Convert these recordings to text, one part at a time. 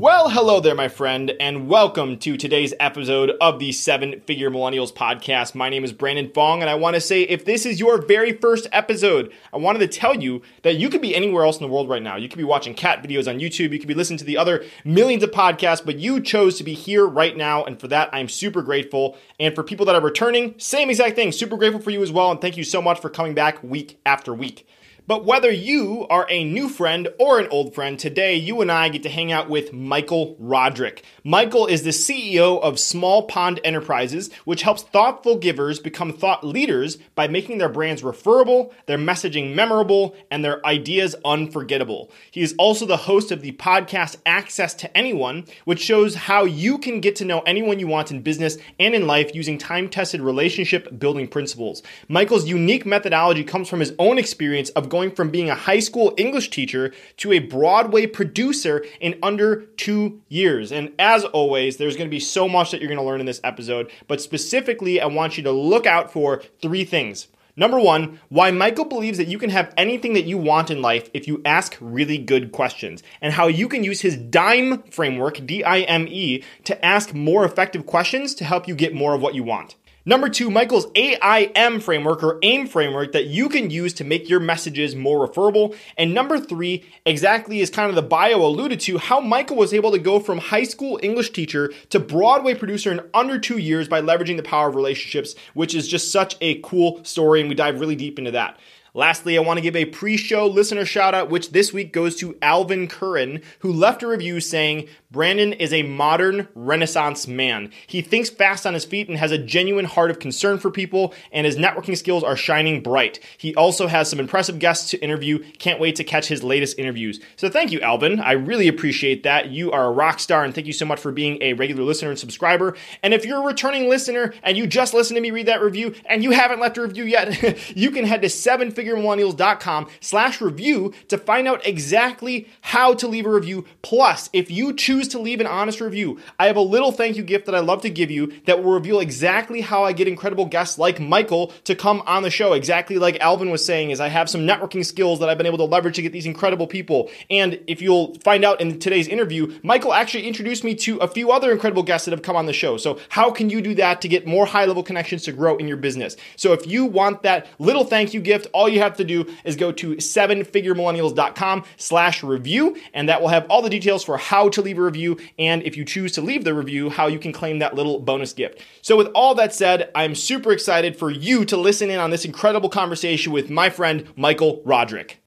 Well, hello there, my friend, and welcome to today's episode of the Seven Figure Millennials podcast. My name is Brandon Fong, and I want to say if this is your very first episode, I wanted to tell you that you could be anywhere else in the world right now. You could be watching cat videos on YouTube, you could be listening to the other millions of podcasts, but you chose to be here right now, and for that, I'm super grateful. And for people that are returning, same exact thing, super grateful for you as well, and thank you so much for coming back week after week. But whether you are a new friend or an old friend, today you and I get to hang out with Michael Roderick. Michael is the CEO of Small Pond Enterprises, which helps thoughtful givers become thought leaders by making their brands referable, their messaging memorable, and their ideas unforgettable. He is also the host of the podcast Access to Anyone, which shows how you can get to know anyone you want in business and in life using time tested relationship building principles. Michael's unique methodology comes from his own experience of going going from being a high school English teacher to a Broadway producer in under two years. And as always, there's going to be so much that you're going to learn in this episode, but specifically, I want you to look out for three things. Number one, why Michael believes that you can have anything that you want in life if you ask really good questions, and how you can use his DIME framework, D I M E, to ask more effective questions to help you get more of what you want. Number two, Michael's AIM framework or AIM framework that you can use to make your messages more referable. And number three, exactly as kind of the bio alluded to, how Michael was able to go from high school English teacher to Broadway producer in under two years by leveraging the power of relationships, which is just such a cool story. And we dive really deep into that. Lastly, I want to give a pre show listener shout out, which this week goes to Alvin Curran, who left a review saying, Brandon is a modern Renaissance man. He thinks fast on his feet and has a genuine heart of concern for people, and his networking skills are shining bright. He also has some impressive guests to interview. Can't wait to catch his latest interviews. So thank you, Alvin. I really appreciate that. You are a rock star, and thank you so much for being a regular listener and subscriber. And if you're a returning listener and you just listened to me read that review and you haven't left a review yet, you can head to sevenfiguremillennials.com slash review to find out exactly how to leave a review. Plus, if you choose choose to leave an honest review, I have a little thank you gift that I love to give you that will reveal exactly how I get incredible guests like Michael to come on the show. Exactly like Alvin was saying, is I have some networking skills that I've been able to leverage to get these incredible people. And if you'll find out in today's interview, Michael actually introduced me to a few other incredible guests that have come on the show. So how can you do that to get more high level connections to grow in your business? So if you want that little thank you gift, all you have to do is go to sevenfiguremillennials.com slash review, and that will have all the details for how to leave a review, and if you choose to leave the review, how you can claim that little bonus gift. So, with all that said, I'm super excited for you to listen in on this incredible conversation with my friend Michael Roderick.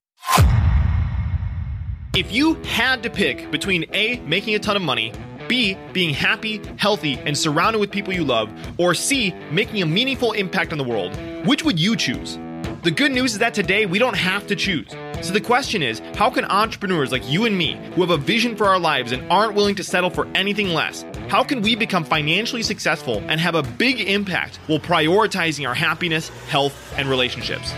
If you had to pick between A, making a ton of money, B, being happy, healthy, and surrounded with people you love, or C, making a meaningful impact on the world, which would you choose? The good news is that today we don't have to choose. So the question is how can entrepreneurs like you and me, who have a vision for our lives and aren't willing to settle for anything less, how can we become financially successful and have a big impact while prioritizing our happiness, health, and relationships?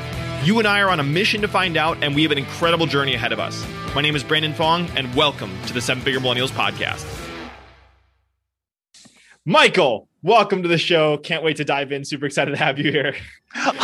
You and I are on a mission to find out, and we have an incredible journey ahead of us. My name is Brandon Fong, and welcome to the Seven Figure Millennials Podcast. Michael, welcome to the show. Can't wait to dive in. Super excited to have you here.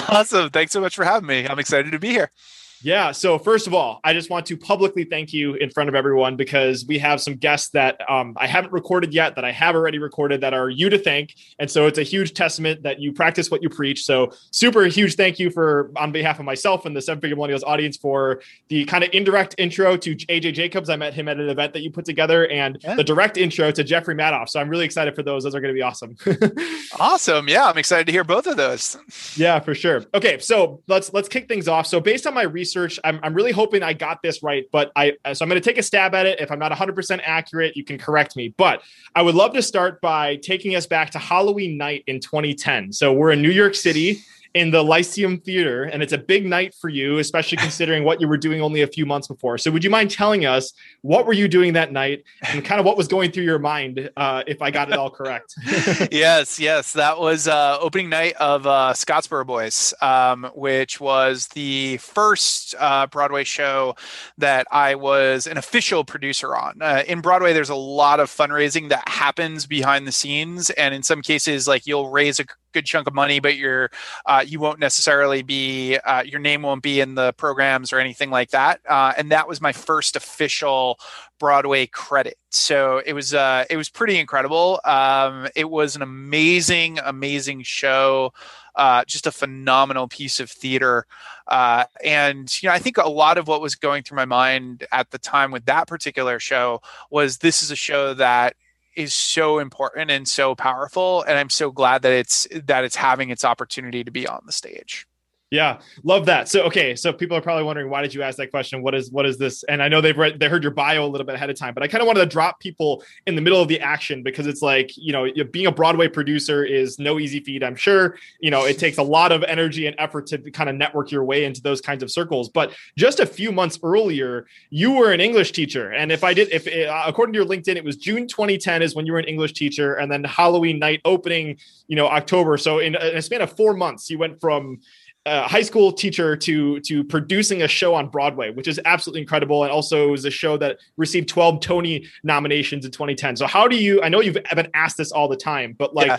Awesome. Thanks so much for having me. I'm excited to be here. Yeah. So first of all, I just want to publicly thank you in front of everyone because we have some guests that um, I haven't recorded yet that I have already recorded that are you to thank, and so it's a huge testament that you practice what you preach. So super huge thank you for on behalf of myself and the Seven Figure Millennials audience for the kind of indirect intro to AJ Jacobs. I met him at an event that you put together, and yeah. the direct intro to Jeffrey Madoff. So I'm really excited for those. Those are going to be awesome. awesome. Yeah, I'm excited to hear both of those. Yeah, for sure. Okay, so let's let's kick things off. So based on my research research. I'm, I'm really hoping I got this right, but I so I'm going to take a stab at it. If I'm not 100% accurate, you can correct me. But I would love to start by taking us back to Halloween night in 2010. So we're in New York City in the Lyceum Theater, and it's a big night for you, especially considering what you were doing only a few months before. So, would you mind telling us what were you doing that night, and kind of what was going through your mind, uh, if I got it all correct? yes, yes, that was uh, opening night of uh, Scottsboro Boys, um, which was the first uh, Broadway show that I was an official producer on. Uh, in Broadway, there's a lot of fundraising that happens behind the scenes, and in some cases, like you'll raise a good chunk of money, but you're uh, you won't necessarily be uh, your name won't be in the programs or anything like that. Uh, and that was my first official Broadway credit, so it was uh, it was pretty incredible. Um, it was an amazing, amazing show. Uh, just a phenomenal piece of theater. Uh, and you know, I think a lot of what was going through my mind at the time with that particular show was this is a show that is so important and so powerful and i'm so glad that it's that it's having its opportunity to be on the stage yeah, love that. So okay, so people are probably wondering why did you ask that question? What is what is this? And I know they've read they heard your bio a little bit ahead of time, but I kind of wanted to drop people in the middle of the action because it's like, you know, being a Broadway producer is no easy feat, I'm sure. You know, it takes a lot of energy and effort to kind of network your way into those kinds of circles. But just a few months earlier, you were an English teacher. And if I did if uh, according to your LinkedIn, it was June 2010 is when you were an English teacher and then Halloween night opening, you know, October. So in in a span of 4 months, you went from uh, high school teacher to to producing a show on Broadway, which is absolutely incredible, and also was a show that received 12 Tony nominations in 2010. So how do you? I know you've been asked this all the time, but like. Yeah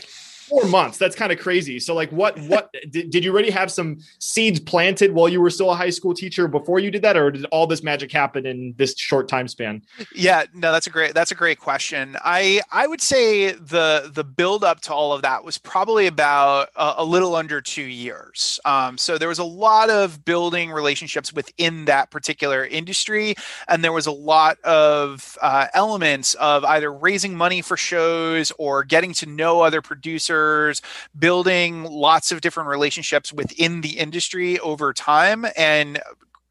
four months. That's kind of crazy. So, like, what what did, did you already have some seeds planted while you were still a high school teacher before you did that, or did all this magic happen in this short time span? Yeah, no, that's a great that's a great question. I I would say the the build up to all of that was probably about a, a little under two years. Um, so there was a lot of building relationships within that particular industry, and there was a lot of uh, elements of either raising money for shows or getting to know other producers building lots of different relationships within the industry over time. And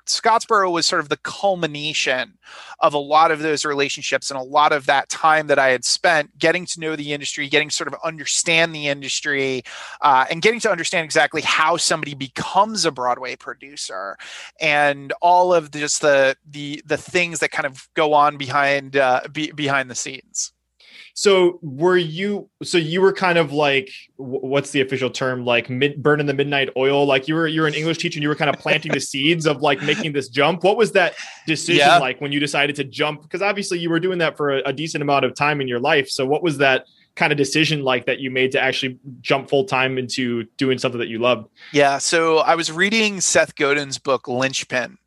Scottsboro was sort of the culmination of a lot of those relationships and a lot of that time that I had spent getting to know the industry, getting sort of understand the industry, uh, and getting to understand exactly how somebody becomes a Broadway producer, and all of just the the the things that kind of go on behind uh, be, behind the scenes. So were you? So you were kind of like, what's the official term? Like mid burning the midnight oil. Like you were you're an English teacher and you were kind of planting the seeds of like making this jump. What was that decision yeah. like when you decided to jump? Because obviously you were doing that for a, a decent amount of time in your life. So what was that? kind of decision like that you made to actually jump full time into doing something that you loved? Yeah. So I was reading Seth Godin's book, Linchpin,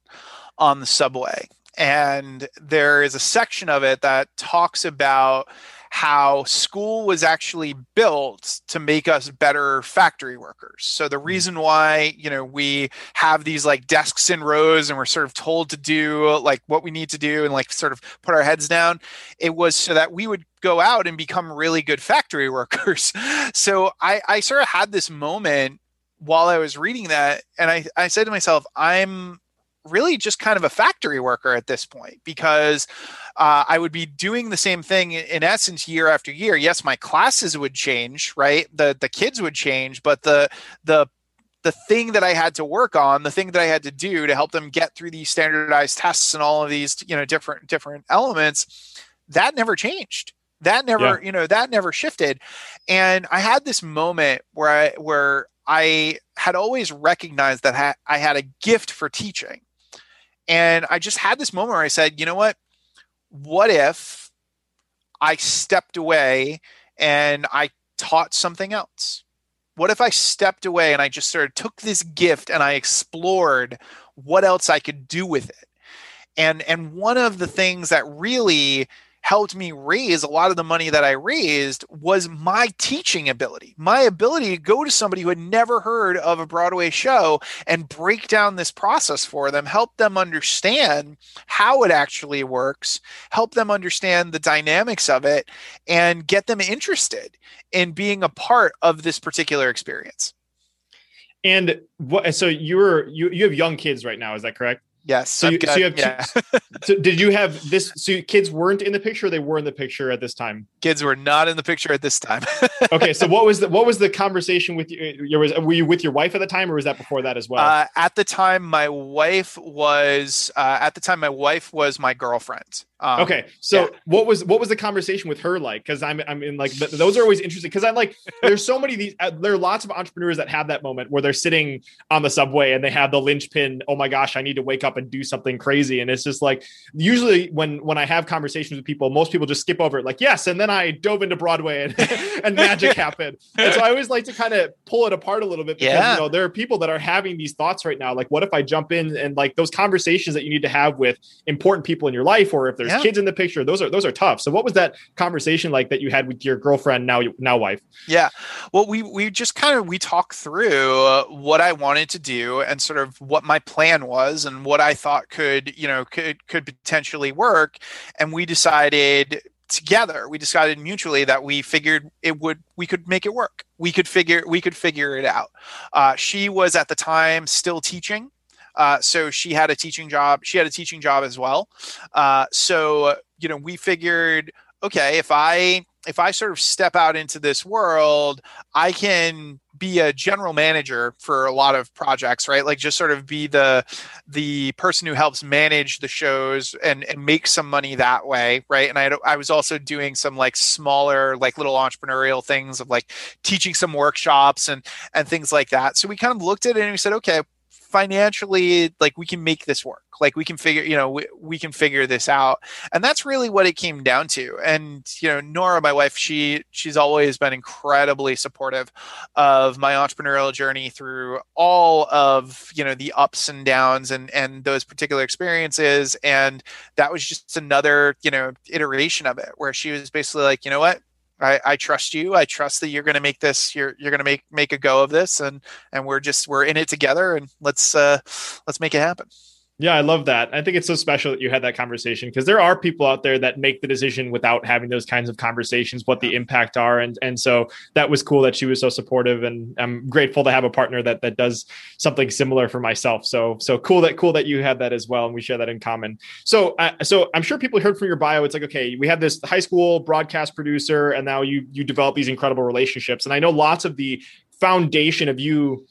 on the subway. And there is a section of it that talks about how school was actually built to make us better factory workers. So the hmm. reason why, you know, we have these like desks in rows and we're sort of told to do like what we need to do and like sort of put our heads down, it was so that we would go out and become really good factory workers. So I, I sort of had this moment while I was reading that and I, I said to myself, I'm really just kind of a factory worker at this point because uh, I would be doing the same thing in essence year after year. Yes, my classes would change, right? The the kids would change, but the the the thing that I had to work on, the thing that I had to do to help them get through these standardized tests and all of these, you know, different different elements, that never changed. That never, yeah. you know, that never shifted. And I had this moment where I where I had always recognized that I had a gift for teaching. And I just had this moment where I said, you know what? What if I stepped away and I taught something else? What if I stepped away and I just sort of took this gift and I explored what else I could do with it. And and one of the things that really helped me raise a lot of the money that I raised was my teaching ability, my ability to go to somebody who had never heard of a Broadway show and break down this process for them, help them understand how it actually works, help them understand the dynamics of it, and get them interested in being a part of this particular experience. And what? So you're you you have young kids right now, is that correct? Yes. So you, so you have yeah. so did you have this? So kids weren't in the picture. they were in the picture at this time. Kids were not in the picture at this time. okay. So what was the what was the conversation with you? Was were you with your wife at the time, or was that before that as well? Uh, at the time, my wife was. Uh, at the time, my wife was my girlfriend. Um, okay, so yeah. what was what was the conversation with her like? Because I'm I'm in like those are always interesting because I'm like there's so many of these uh, there are lots of entrepreneurs that have that moment where they're sitting on the subway and they have the linchpin. Oh my gosh, I need to wake up and do something crazy, and it's just like usually when when I have conversations with people, most people just skip over it like yes, and then I dove into Broadway and, and magic happened. And so I always like to kind of pull it apart a little bit because yeah. you know there are people that are having these thoughts right now like what if I jump in and like those conversations that you need to have with important people in your life or if there's yeah. kids in the picture those are those are tough so what was that conversation like that you had with your girlfriend now now wife yeah well we we just kind of we talked through uh, what i wanted to do and sort of what my plan was and what i thought could you know could could potentially work and we decided together we decided mutually that we figured it would we could make it work we could figure we could figure it out uh, she was at the time still teaching uh, so she had a teaching job. She had a teaching job as well. Uh, so you know, we figured, okay, if I if I sort of step out into this world, I can be a general manager for a lot of projects, right? Like just sort of be the the person who helps manage the shows and and make some money that way, right? And I I was also doing some like smaller like little entrepreneurial things of like teaching some workshops and and things like that. So we kind of looked at it and we said, okay, financially like we can make this work. Like we can figure you know we, we can figure this out. And that's really what it came down to. And you know nora my wife she she's always been incredibly supportive of my entrepreneurial journey through all of you know the ups and downs and and those particular experiences. And that was just another you know iteration of it where she was basically like you know what I, I trust you. I trust that you're going to make this. You're you're going to make make a go of this, and and we're just we're in it together, and let's uh let's make it happen. Yeah, I love that. I think it's so special that you had that conversation because there are people out there that make the decision without having those kinds of conversations, what the impact are, and and so that was cool that she was so supportive, and I'm grateful to have a partner that that does something similar for myself. So so cool that cool that you had that as well, and we share that in common. So uh, so I'm sure people heard from your bio. It's like okay, we have this high school broadcast producer, and now you you develop these incredible relationships, and I know lots of the foundation of you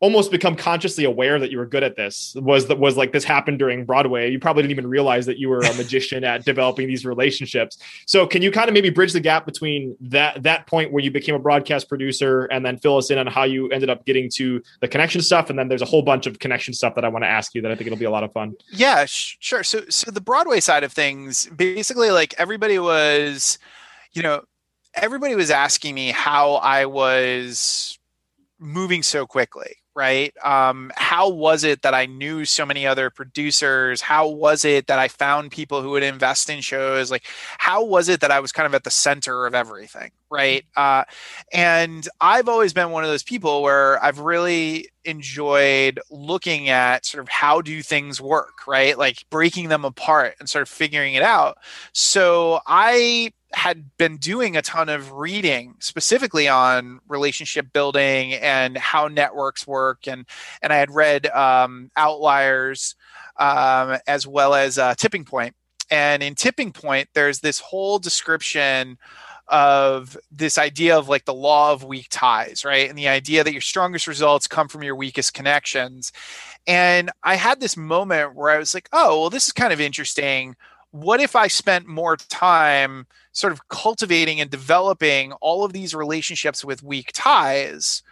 almost become consciously aware that you were good at this was that was like this happened during broadway. You probably didn't even realize that you were a magician at developing these relationships. So can you kind of maybe bridge the gap between that that point where you became a broadcast producer and then fill us in on how you ended up getting to the connection stuff? And then there's a whole bunch of connection stuff that i want to ask you that i think it'll be a lot of fun. Yeah sure. So so the broadway side of things basically like everybody was you know everybody was asking me how i was moving so quickly right? Um, how was it that I knew so many other producers? How was it that I found people who would invest in shows? Like, how was it that I was kind of at the center of everything, right? Uh, and I've always been one of those people where I've really enjoyed looking at sort of how do things work, right? Like breaking them apart and sort of figuring it out. So I had been doing a ton of reading specifically on relationship building and how networks work and and i had read um, outliers um, as well as uh, tipping point and in tipping point there's this whole description of this idea of like the law of weak ties, right? And the idea that your strongest results come from your weakest connections. And I had this moment where I was like, oh, well, this is kind of interesting. What if I spent more time sort of cultivating and developing all of these relationships with weak ties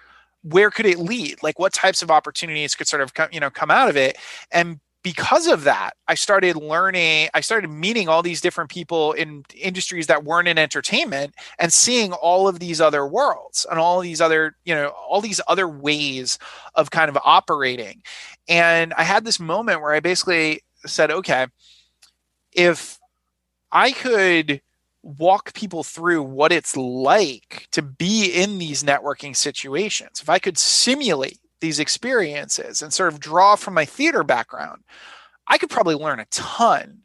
where could it lead like what types of opportunities could sort of come you know come out of it and because of that, I started learning, I started meeting all these different people in industries that weren't in entertainment and seeing all of these other worlds and all these other, you know, all these other ways of kind of operating. And I had this moment where I basically said, okay, if I could walk people through what it's like to be in these networking situations, if I could simulate these experiences and sort of draw from my theater background, I could probably learn a ton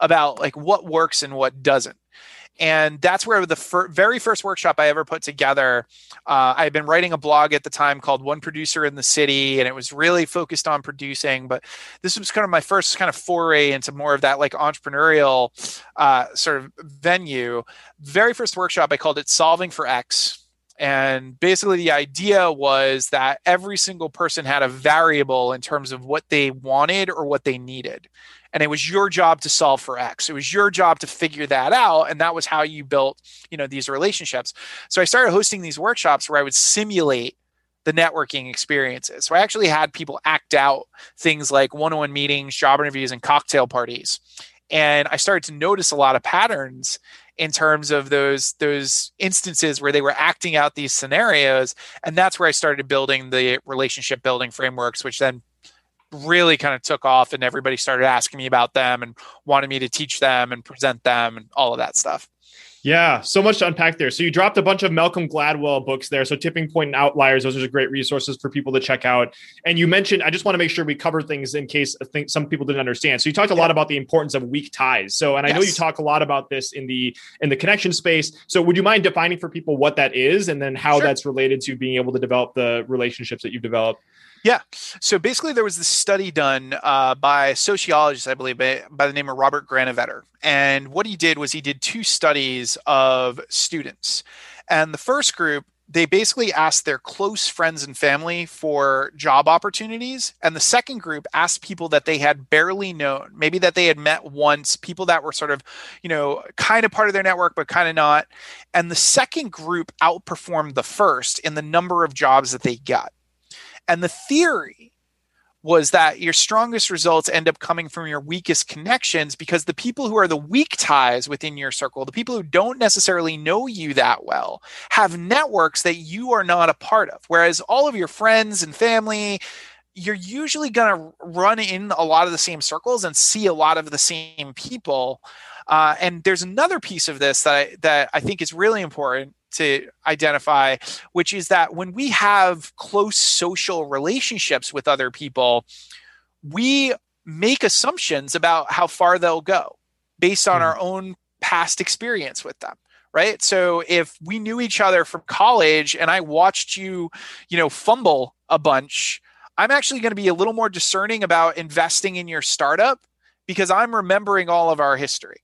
about like what works and what doesn't. And that's where the fir- very first workshop I ever put together. Uh, I had been writing a blog at the time called One Producer in the City, and it was really focused on producing. But this was kind of my first kind of foray into more of that like entrepreneurial uh, sort of venue. Very first workshop, I called it Solving for X and basically, the idea was that every single person had a variable in terms of what they wanted or what they needed. And it was your job to solve for X. It was your job to figure that out. And that was how you built, you know, these relationships. So I started hosting these workshops where I would simulate the networking experiences. So I actually had people act out things like one-on-one meetings, job interviews, and cocktail parties. And I started to notice a lot of patterns in terms of those those instances where they were acting out these scenarios and that's where i started building the relationship building frameworks which then really kind of took off and everybody started asking me about them and wanted me to teach them and present them and all of that stuff yeah, so much to unpack there. So you dropped a bunch of Malcolm Gladwell books there. So Tipping Point and Outliers, those are great resources for people to check out. And you mentioned, I just want to make sure we cover things in case think some people didn't understand. So you talked a lot about the importance of weak ties. So, and I yes. know you talk a lot about this in the in the connection space. So would you mind defining for people what that is, and then how sure. that's related to being able to develop the relationships that you've developed? Yeah. So basically, there was this study done uh, by a sociologist, I believe, by, by, the name of Robert Granovetter. And what he did was he did two studies of students. And the first group, they basically asked their close friends and family for job opportunities. And the second group asked people that they had barely known, maybe that they had met once, people that were sort of, you know, kind of part of their network, but kind of not. And the second group outperformed the first in the number of jobs that they got. And the theory was that your strongest results end up coming from your weakest connections because the people who are the weak ties within your circle, the people who don't necessarily know you that well, have networks that you are not a part of. Whereas all of your friends and family, you're usually going to run in a lot of the same circles and see a lot of the same people. Uh, and there's another piece of this that I, that I think is really important to identify, which is that when we have close social relationships with other people, we make assumptions about how far they'll go based on mm. our own past experience with them right so if we knew each other from college and i watched you you know fumble a bunch i'm actually going to be a little more discerning about investing in your startup because i'm remembering all of our history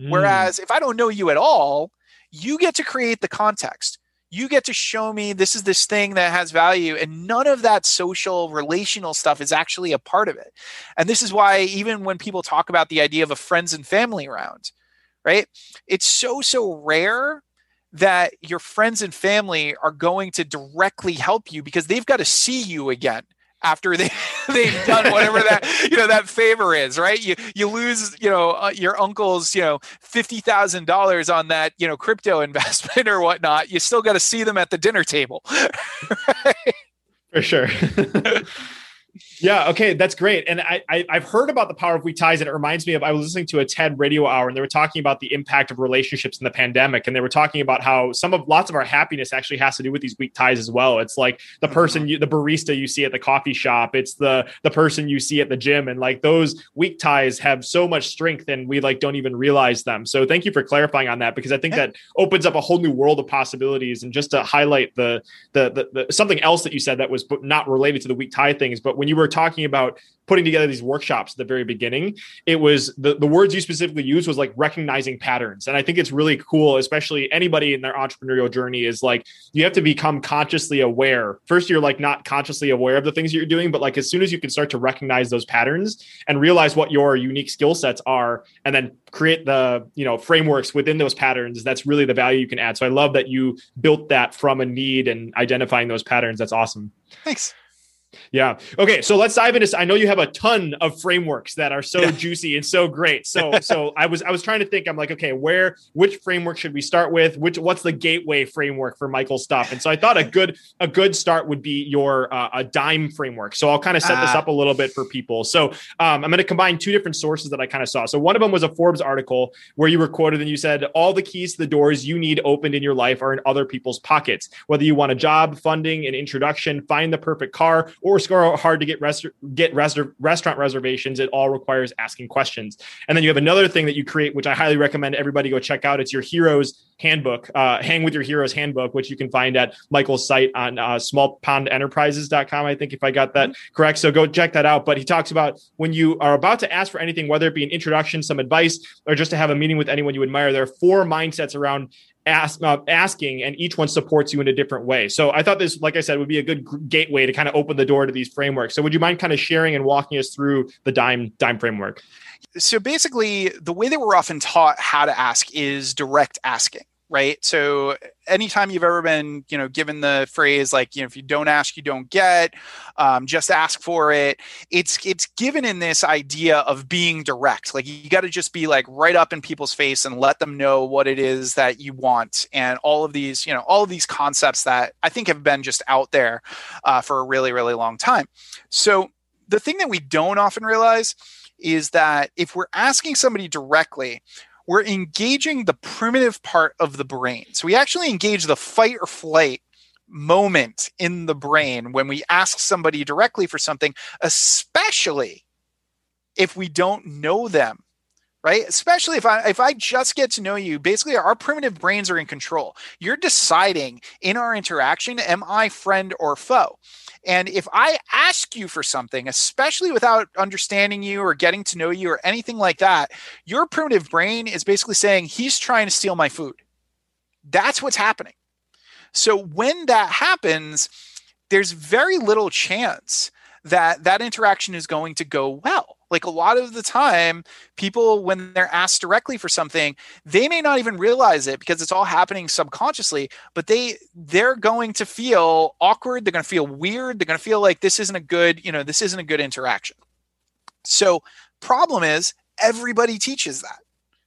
mm. whereas if i don't know you at all you get to create the context. You get to show me this is this thing that has value and none of that social relational stuff is actually a part of it. And this is why even when people talk about the idea of a friends and family round right it's so so rare that your friends and family are going to directly help you because they've got to see you again after they they've done whatever that you know that favor is right you you lose you know uh, your uncle's you know $50,000 on that you know crypto investment or whatnot you still got to see them at the dinner table right? for sure yeah. Okay. That's great. And I, I have heard about the power of weak ties, and it reminds me of I was listening to a TED Radio Hour, and they were talking about the impact of relationships in the pandemic, and they were talking about how some of lots of our happiness actually has to do with these weak ties as well. It's like the mm-hmm. person, you, the barista you see at the coffee shop, it's the the person you see at the gym, and like those weak ties have so much strength, and we like don't even realize them. So thank you for clarifying on that because I think that opens up a whole new world of possibilities. And just to highlight the the the, the something else that you said that was not related to the weak tie things, but when you were talking about putting together these workshops at the very beginning, it was the, the words you specifically used was like recognizing patterns. And I think it's really cool, especially anybody in their entrepreneurial journey is like, you have to become consciously aware. First, you're like not consciously aware of the things you're doing, but like as soon as you can start to recognize those patterns and realize what your unique skill sets are, and then create the you know frameworks within those patterns that's really the value you can add so i love that you built that from a need and identifying those patterns that's awesome thanks Yeah. Okay. So let's dive into. I know you have a ton of frameworks that are so juicy and so great. So so I was I was trying to think. I'm like, okay, where which framework should we start with? Which what's the gateway framework for Michael stuff? And so I thought a good a good start would be your uh, a dime framework. So I'll kind of set this ah. up a little bit for people. So um, I'm going to combine two different sources that I kind of saw. So one of them was a Forbes article where you were quoted and you said all the keys to the doors you need opened in your life are in other people's pockets. Whether you want a job, funding, an introduction, find the perfect car or score hard to get rest- get rest- restaurant reservations. It all requires asking questions. And then you have another thing that you create, which I highly recommend everybody go check out. It's your heroes handbook, uh, hang with your heroes handbook, which you can find at Michael's site on uh, smallpondenterprises.com. I think if I got that mm-hmm. correct. So go check that out. But he talks about when you are about to ask for anything, whether it be an introduction, some advice, or just to have a meeting with anyone you admire, there are four mindsets around ask, uh, asking, and each one supports you in a different way. So I thought this, like I said, would be a good gateway to kind of open the door to these frameworks. So would you mind kind of sharing and walking us through the dime dime framework? So basically, the way that we're often taught how to ask is direct asking right? So anytime you've ever been you know given the phrase like you know if you don't ask you don't get um, just ask for it it's it's given in this idea of being direct. Like you got to just be like right up in people's face and let them know what it is that you want. And all of these you know all of these concepts that i think have been just out there uh, for a really really long time. So the thing that we don't often realize is that if we're asking somebody directly we're engaging the primitive part of the brain. So we actually engage the fight or flight moment in the brain when we ask somebody directly for something, especially if we don't know them right? Especially if i if i just get to know you basically our primitive brains are in control. You're deciding in our interaction am i friend or foe and if I ask you for something, especially without understanding you or getting to know you or anything like that, your primitive brain is basically saying, he's trying to steal my food. That's what's happening. So when that happens, there's very little chance that that interaction is going to go well. Like a lot of the time, people, when they're asked directly for something, they may not even realize it because it's all happening subconsciously, but they they're going to feel awkward, they're going to feel weird, they're going to feel like this isn't a good, you know, this isn't a good interaction. So, problem is everybody teaches that,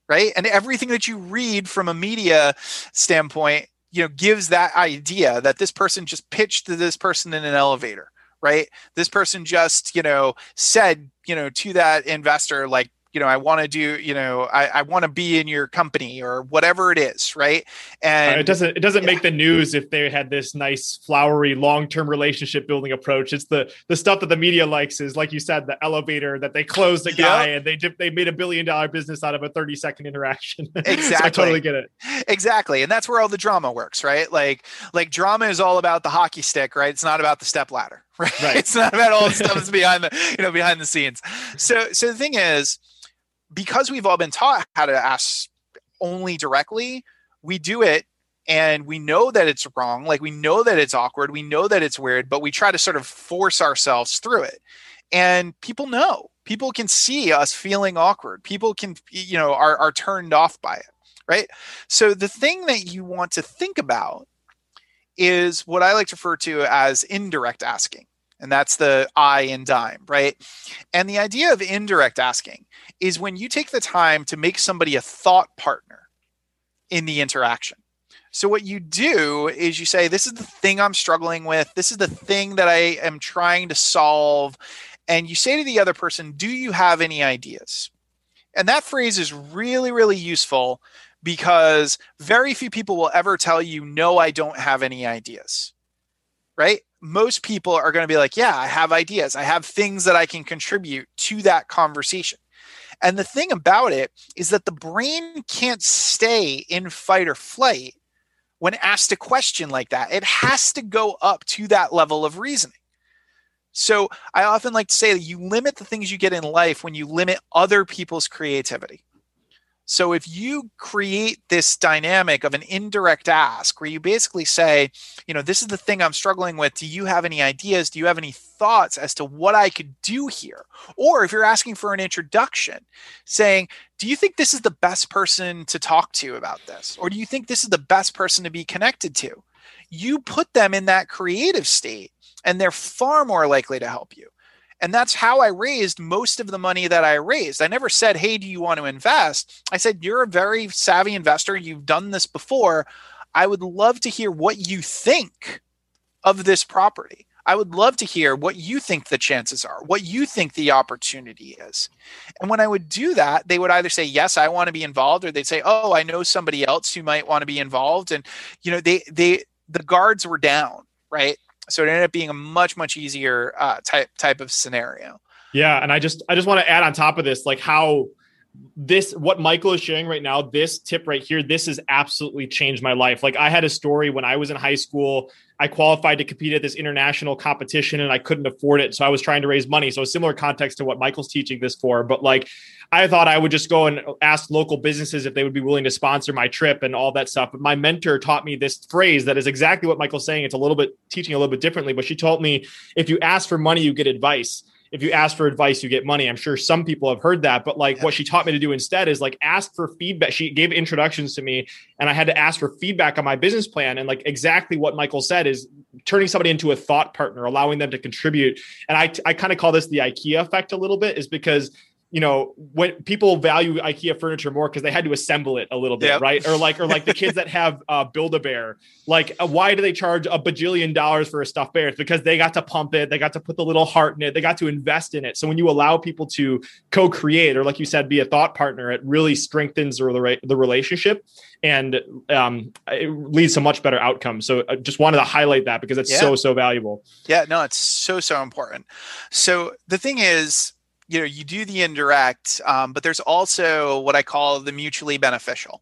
right? And everything that you read from a media standpoint, you know, gives that idea that this person just pitched to this person in an elevator right? This person just, you know, said, you know, to that investor, like, you know, I want to do, you know, I, I want to be in your company or whatever it is, right? And it doesn't it doesn't yeah. make the news if they had this nice flowery long term relationship building approach. It's the the stuff that the media likes is like you said, the elevator that they closed a guy and they they made a billion dollar business out of a thirty second interaction. Exactly, so I totally get it. Exactly, and that's where all the drama works, right? Like like drama is all about the hockey stick, right? It's not about the step ladder, right? right. It's not about all the stuff that's behind the you know behind the scenes. So so the thing is because we've all been taught how to ask only directly, we do it and we know that it's wrong. Like we know that it's awkward. We know that it's weird, but we try to sort of force ourselves through it. And people know, people can see us feeling awkward. People can, you know, are, are turned off by it. Right. So the thing that you want to think about is what I like to refer to as indirect asking and that's the I in dime, right? And the idea of indirect asking is when you take the time to make somebody a thought partner in the interaction. So, what you do is you say, This is the thing I'm struggling with. This is the thing that I am trying to solve. And you say to the other person, Do you have any ideas? And that phrase is really, really useful because very few people will ever tell you, No, I don't have any ideas. Right? Most people are going to be like, yeah, I have ideas. I have things that I can contribute to that conversation. And the thing about it is that the brain can't stay in fight or flight when asked a question like that. It has to go up to that level of reasoning. So I often like to say that you limit the things you get in life when you limit other people's creativity. So if you create this dynamic of an indirect ask where you basically say, you know, this is the thing I'm struggling with. Do you have any ideas? Do you have any thoughts as to what I could do here? Or if you're asking for an introduction, saying, do you think this is the best person to talk to about this? Or do you think this is the best person to be connected to? You put them in that creative state and they're far more likely to help you. And that's how I raised most of the money that I raised. I never said, Hey, do you want to invest? I said, You're a very savvy investor. You've done this before. I would love to hear what you think of this property. I would love to hear what you think the chances are, what you think the opportunity is. And when I would do that, they would either say, Yes, I want to be involved, or they'd say, Oh, I know somebody else who might want to be involved. And, you know, they, they, the guards were down, right? So it ended up being a much, much easier uh, type, type of scenario. Yeah. And I just, I just want to add on top of this, like how, this what michael is sharing right now this tip right here this has absolutely changed my life like i had a story when i was in high school I qualified to compete at this international competition and I couldn't afford it. So I was trying to raise money. So similar context to what Michael's teaching this for. But like I thought I would just go and ask local businesses if they would be willing to sponsor my trip and all that stuff. But my mentor taught me this phrase that is exactly what Michael's saying. It's a little bit teaching a little bit differently, but she told me if you ask for money, you get advice if you ask for advice, you get money. I'm sure some people have heard that, but like yeah. what she taught me to do instead is like ask for feedback. She gave introductions to me and I had to ask for feedback on my business plan. And like exactly what Michael said is turning somebody into a thought partner, allowing them to contribute. And I, I kind of call this the IKEA effect a little bit is because you know when people value ikea furniture more because they had to assemble it a little bit yep. right? Or like or like the kids that have uh, build a bear like uh, why do they charge a bajillion dollars for a stuffed bear? It's because they got to pump it they got to put the little heart in it they got to invest in it. So when you allow people to co-create or like you said be a thought partner it really strengthens the, the relationship and um, it leads to much better outcomes. So i just wanted to highlight that because it's yeah. so so valuable. Yeah no it's so so important. So the thing is you know you do the indirect um, but there's also what i call the mutually beneficial.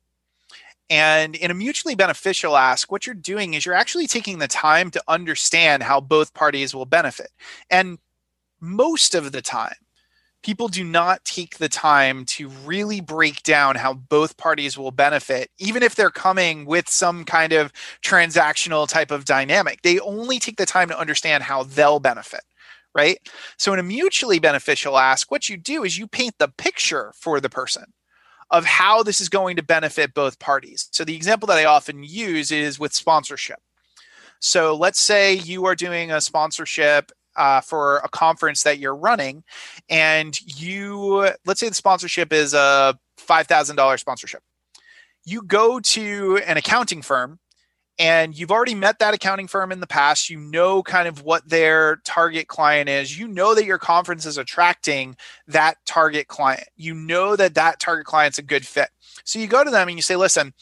And in a mutually beneficial ask what you're doing is you're actually taking the time to understand how both parties will benefit. And most of the time people do not take the time to really break down how both parties will benefit, even if they're coming with some kind of transactional type of dynamic. They only take the time to understand how they'll benefit right? So in a mutually beneficial ask, what you do is you paint the picture for the person of how this is going to benefit both parties. So the example that I often use is with sponsorship. So let's say you are doing a sponsorship uh, for a conference that you're running, and you let's say the sponsorship is a five thousand dollars sponsorship. You go to an accounting firm and you've already met that accounting firm in the past. You know kind of what their target client is. You know that your conference is attracting that target client. You know that that target client's a good fit. So you go to them and you say listen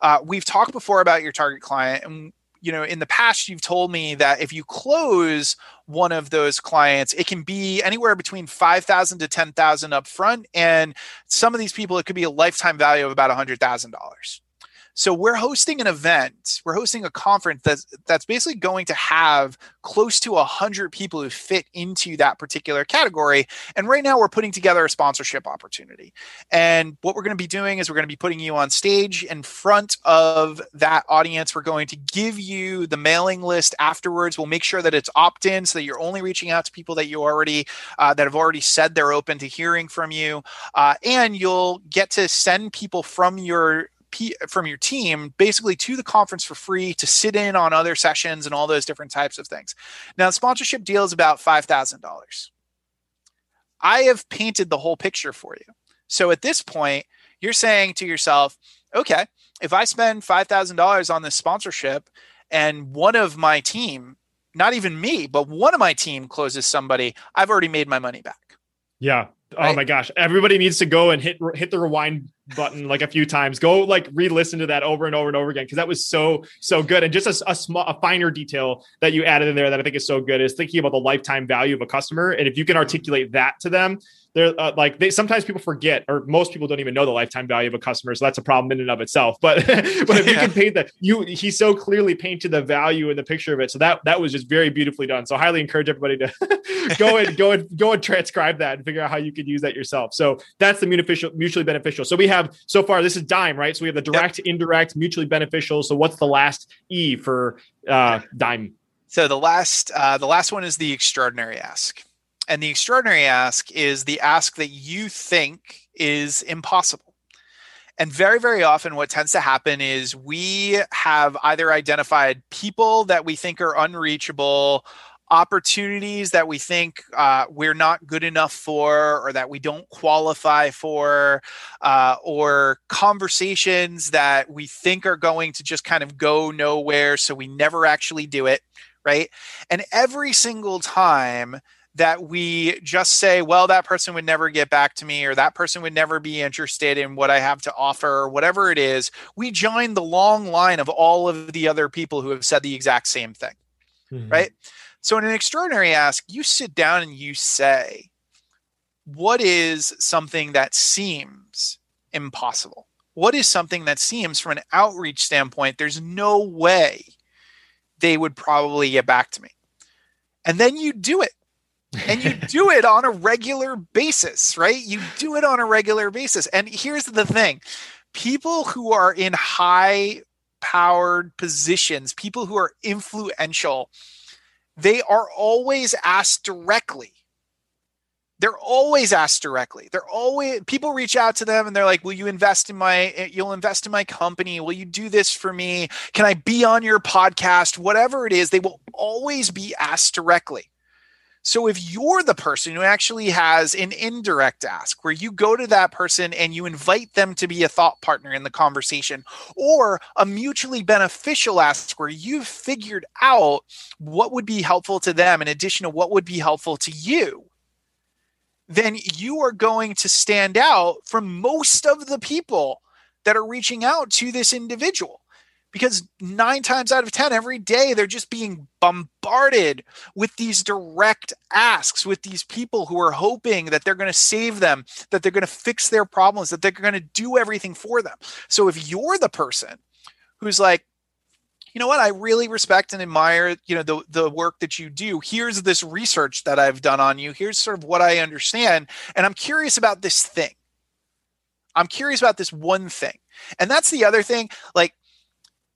uh, we've talked before about your target client and you know in the past you've told me that if you close one of those clients it can be anywhere between 5000 to 10000 up front and some of these people it could be a lifetime value of about $100000 so we're hosting an event. We're hosting a conference that's that's basically going to have close to a hundred people who fit into that particular category. And right now we're putting together a sponsorship opportunity. And what we're going to be doing is we're going to be putting you on stage in front of that audience. We're going to give you the mailing list afterwards. We'll make sure that it's opt-in so that you're only reaching out to people that you already uh, that have already said they're open to hearing from you. Uh, and you'll get to send people from your from your team basically to the conference for free to sit in on other sessions and all those different types of things. Now, the sponsorship deal is about $5,000. I have painted the whole picture for you. So at this point, you're saying to yourself, okay, if I spend $5,000 on this sponsorship and one of my team, not even me, but one of my team closes somebody, I've already made my money back. Yeah. Right? Oh my gosh. Everybody needs to go and hit hit the rewind button like a few times. Go like re-listen to that over and over and over again because that was so so good. And just a, a small a finer detail that you added in there that I think is so good is thinking about the lifetime value of a customer. And if you can articulate that to them, they're uh, like they sometimes people forget or most people don't even know the lifetime value of a customer so that's a problem in and of itself but but if yeah. you can paint that you he so clearly painted the value in the picture of it so that that was just very beautifully done so I highly encourage everybody to go and go and go and transcribe that and figure out how you could use that yourself so that's the mutually mutually beneficial so we have so far this is dime right so we have the direct yep. indirect mutually beneficial so what's the last e for uh dime so the last uh the last one is the extraordinary ask and the extraordinary ask is the ask that you think is impossible. And very, very often, what tends to happen is we have either identified people that we think are unreachable, opportunities that we think uh, we're not good enough for or that we don't qualify for uh, or conversations that we think are going to just kind of go nowhere so we never actually do it right and every single time that we just say, well, that person would never get back to me, or that person would never be interested in what I have to offer, or whatever it is, we join the long line of all of the other people who have said the exact same thing. Mm-hmm. Right. So in an extraordinary ask, you sit down and you say, what is something that seems impossible? What is something that seems, from an outreach standpoint, there's no way they would probably get back to me? And then you do it and you do it on a regular basis, right? You do it on a regular basis. And here's the thing people who are in high powered positions, people who are influential, they are always asked directly. They're always asked directly. They're always people reach out to them and they're like, "Will you invest in my you'll invest in my company? Will you do this for me? Can I be on your podcast? Whatever it is, they will always be asked directly. So if you're the person who actually has an indirect ask where you go to that person and you invite them to be a thought partner in the conversation, or a mutually beneficial ask where you've figured out what would be helpful to them in addition to what would be helpful to you, then you are going to stand out from most of the people that are reaching out to this individual because nine times out of 10, every day, they're just being bombarded with these direct asks, with these people who are hoping that they're going to save them, that they're going to fix their problems, that they're going to do everything for them. So if you're the person who's like, you know what? I really respect and admire you know the, the work that you do. Here's this research that i've done on you. Here's sort of what i understand. And i'm curious about this thing. I'm curious about this one thing. And that's the other thing like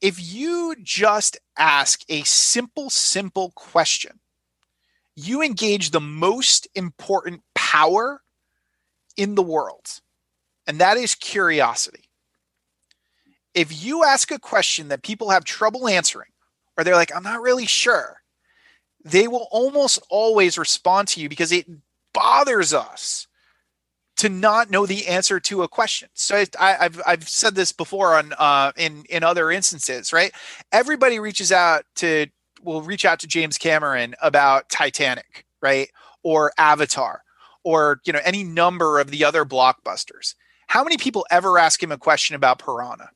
if you just ask a simple, simple question, you engage the most important power in the world, and that is curiosity. If you ask a question that people have trouble answering, or they're like, I'm not really sure, they will almost always respond to you because it bothers us to not know the answer to a question. So I, have I've said this before on uh, in in other instances, right? Everybody reaches out to will reach out to James Cameron about Titanic, right, or Avatar, or you know any number of the other blockbusters. How many people ever ask him a question about Piranha?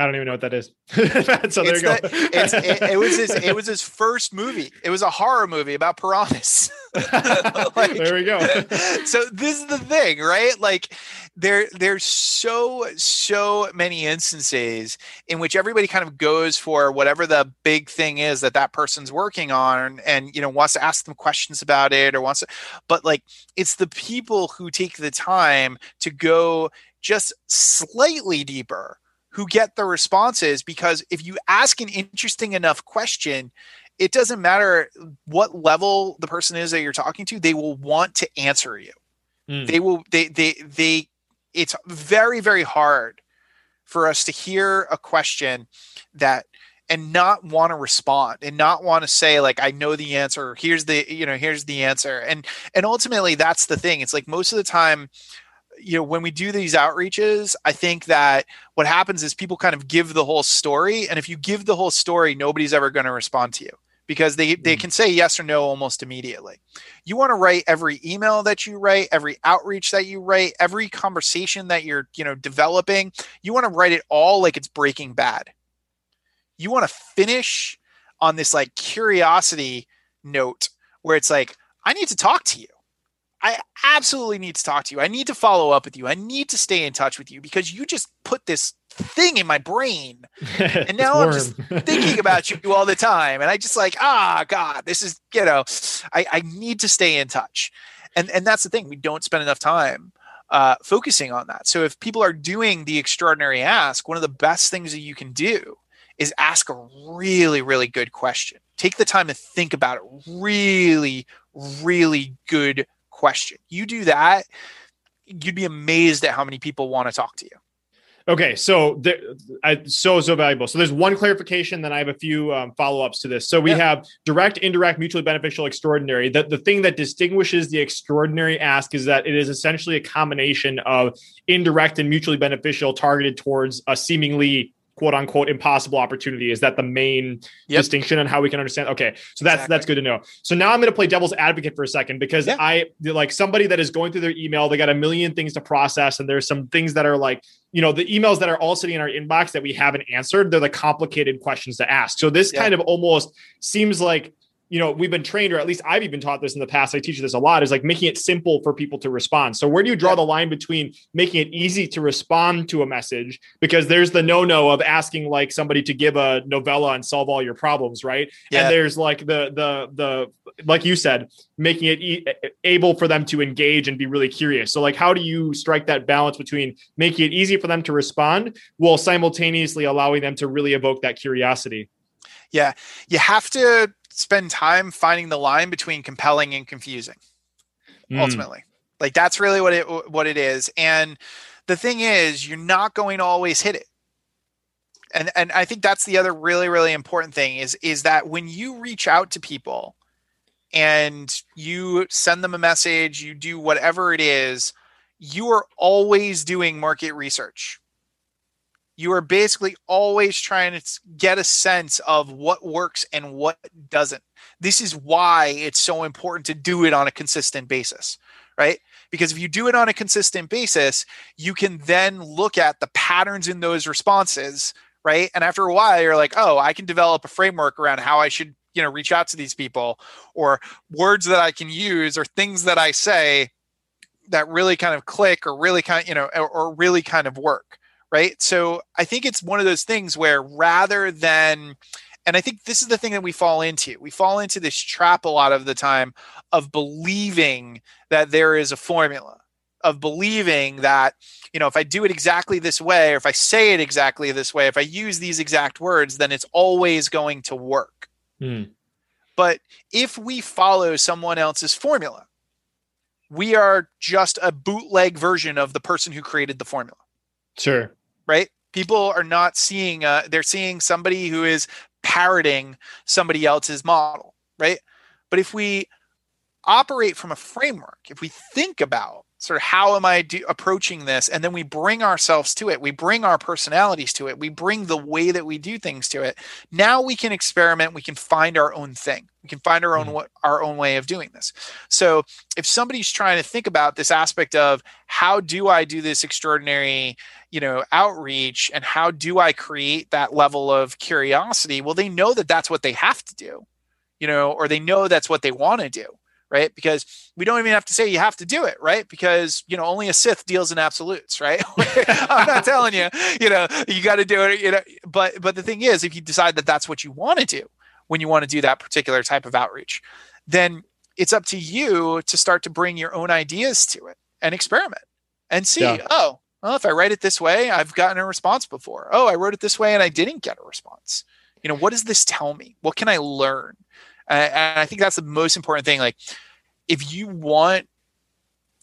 I don't even know what that is. so it's there you go. The, it, it, was his. It was his first movie. It was a horror movie about piranhas. like, there we go. so this is the thing, right? Like there, there's so so many instances in which everybody kind of goes for whatever the big thing is that that person's working on, and you know wants to ask them questions about it or wants to, but like it's the people who take the time to go just slightly deeper who get the responses because if you ask an interesting enough question, it doesn't matter what level the person is that you're talking to, they will want to answer you. Mm. They will they they they it's very very hard for us to hear a question that and not want to respond and not want to say like i know the answer here's the you know here's the answer and and ultimately that's the thing it's like most of the time you know when we do these outreaches i think that what happens is people kind of give the whole story and if you give the whole story nobody's ever going to respond to you because they, they mm. can say yes or no almost immediately. You want to write every email that you write every outreach that you write every conversation that you're you know developing you want to write it all like it's breaking bad. You want to finish on this like curiosity note where it's like i need to talk to you I absolutely need to talk to you. I need to follow up with you. I need to stay in touch with you because you just put this thing in my brain. And now I'm just thinking about you all the time. And I just like, ah, God, this is, you know, I, I need to stay in touch. And and that's the thing. We don't spend enough time uh, focusing on that. So if people are doing the extraordinary ask, one of the best things that you can do is ask a really, really good question. Take the time to think about it. Really, really good question. You do that, you'd be amazed at how many people want to talk to you. Okay, so there, I, so so valuable. So there's one clarification, then I have a few um, follow ups to this. So we yeah. have direct, indirect, mutually beneficial, extraordinary. The the thing that distinguishes the extraordinary ask is that it is essentially a combination of indirect and mutually beneficial, targeted towards a seemingly quote unquote impossible opportunity is that the main yep. distinction and how we can understand okay so that's exactly. that's good to know so now i'm going to play devil's advocate for a second because yeah. i like somebody that is going through their email they got a million things to process and there's some things that are like you know the emails that are all sitting in our inbox that we haven't answered they're the complicated questions to ask so this yeah. kind of almost seems like you know we've been trained or at least i've even taught this in the past. I teach this a lot is like making it simple for people to respond. So where do you draw the line between making it easy to respond to a message? Because there's the no no of asking like somebody to give a novella and solve all your problems right? Yeah. and there's like the the the like you said making it e- able for them to engage and be really curious. So like how do you strike that balance between making it easy for them to respond while simultaneously allowing them to really evoke that curiosity? Yeah. You have to spend time finding the line between compelling and confusing mm. ultimately. Like that's really what it what it is. And the thing is you're not going to always hit it. And and i think that's the other really really important thing is is that when you reach out to people and you send them a message you do whatever it is you are always doing market research you are basically always trying to get a sense of what works and what doesn't. This is why it's so important to do it on a consistent basis, right? Because if you do it on a consistent basis, you can then look at the patterns in those responses, right? And after a while, you're like, oh, I can develop a framework around how I should, you know, reach out to these people or words that I can use or things that I say that really kind of click or really kind of, you know, or, or really kind of work right? So I think it's one of those things where rather than, and I think this is the thing that we fall into. We fall into this trap a lot of the time of believing that there is a formula, of believing that, you know, if I do it exactly this way, or if I say it exactly this way, if I use these exact words, then it's always going to work. Mm. But if we follow someone else's formula, we are just a bootleg version of the person who created the formula. Sure right? People are not seeing, uh, they're seeing somebody who is parroting somebody else's model, right? But if we operate from a framework, if we think about sort of how am I do, approaching this, and then we bring ourselves to it, we bring our personalities to it, we bring the way that we do things to it. Now we can experiment. We can find our own thing. We can find our own mm-hmm. our own way of doing this. So if somebody's trying to think about this aspect of how do I do this extraordinary you know outreach and how do i create that level of curiosity well they know that that's what they have to do you know or they know that's what they want to do right because we don't even have to say you have to do it right because you know only a sith deals in absolutes right i'm not telling you you know you got to do it you know but but the thing is if you decide that that's what you want to do when you want to do that particular type of outreach then it's up to you to start to bring your own ideas to it and experiment and see yeah. oh well, if I write it this way, I've gotten a response before. Oh, I wrote it this way and I didn't get a response. You know, what does this tell me? What can I learn? And I think that's the most important thing. Like, if you want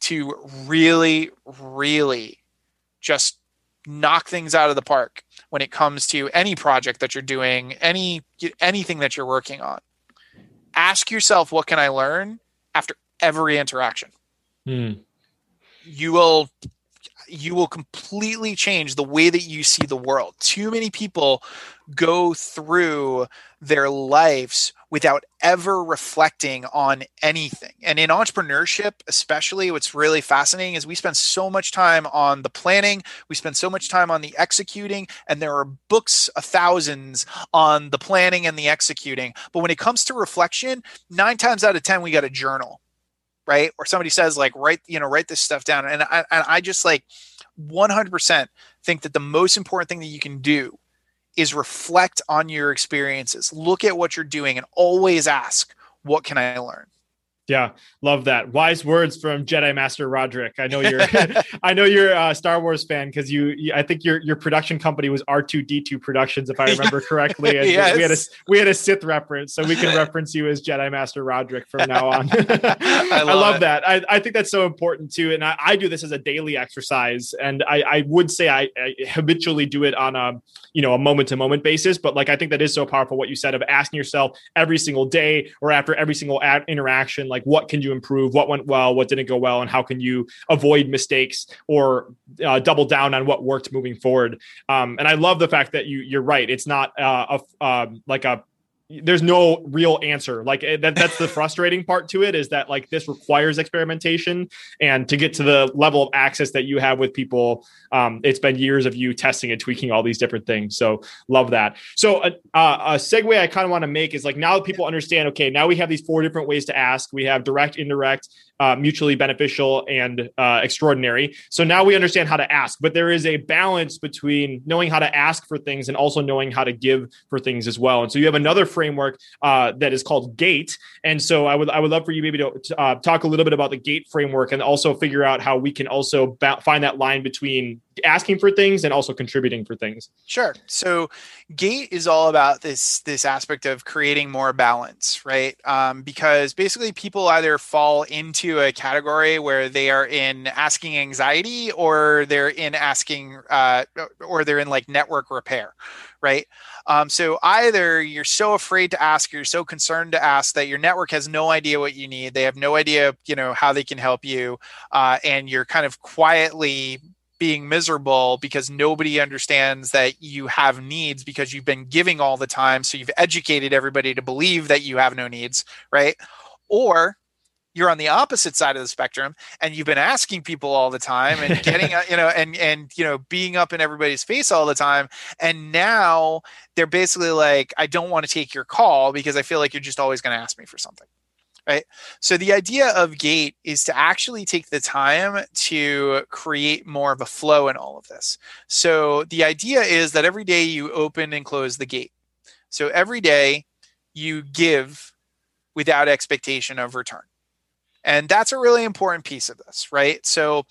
to really, really just knock things out of the park when it comes to any project that you're doing, any anything that you're working on, ask yourself, what can I learn after every interaction? Hmm. You will you will completely change the way that you see the world. Too many people go through their lives without ever reflecting on anything. And in entrepreneurship, especially, what's really fascinating is we spend so much time on the planning, we spend so much time on the executing, and there are books of thousands on the planning and the executing. But when it comes to reflection, nine times out of 10, we got a journal right? Or somebody says like write you know write this stuff down, and I and I just like 100% think that the most important thing that you can do is reflect on your experiences. Look at what you're doing and always ask, what can I learn? Yeah, love that. Wise words from Jedi Master Roderick. I know you're, I know you're a Star Wars fan because you, you, I think your your production company was R two D two Productions, if I remember correctly. And yes. we had a we had a Sith reference, so we can reference you as Jedi Master Roderick from now on. I love, I love that. I, I think that's so important too, and I, I do this as a daily exercise, and I, I would say I, I habitually do it on a you know a moment to moment basis, but like I think that is so powerful. What you said of asking yourself every single day or after every single ad- interaction, like like what can you improve? What went well? What didn't go well? And how can you avoid mistakes or uh, double down on what worked moving forward? Um, and i love the fact that you you're right. It's not uh, a, um, like a there's no real answer. Like eh, that that's the frustrating part to it is that like this requires experimentation. And to get to the level of access that you have with people um, it's been years of you testing and tweaking all these different things. So love that. So uh, uh, a segue i kind of want to make is like now that people understand okay now we have these four different ways to ask. We have direct indirect uh, mutually beneficial and uh, extraordinary. So now we understand how to ask, but there is a balance between knowing how to ask for things and also knowing how to give for things as well. And so you have another framework uh, that is called GATE. And so I would I would love for you maybe to uh, talk a little bit about the GATE framework and also figure out how we can also ba- find that line between asking for things and also contributing for things. Sure. So gate is all about this this aspect of creating more balance, right? Um, because basically people either fall into a category where they are in asking anxiety or they're in asking uh, or they're in like network repair, right? Um, so either you're so afraid to ask, you're so concerned to ask that your network has no idea what you need. They have no idea, you know, how they can help you, uh, and you're kind of quietly being miserable because nobody understands that you have needs because you've been giving all the time. So you've educated everybody to believe that you have no needs, right? Or you're on the opposite side of the spectrum and you've been asking people all the time and getting uh, you know and and you know being up in everybody's face all the time and now they're basically like I don't want to take your call because I feel like you're just always going to ask me for something right? So the idea of gate is to actually take the time to create more of a flow in all of this. So the idea is that every day you open and close the gate. So every day you give without expectation of return. And that's a really important piece of this, right? So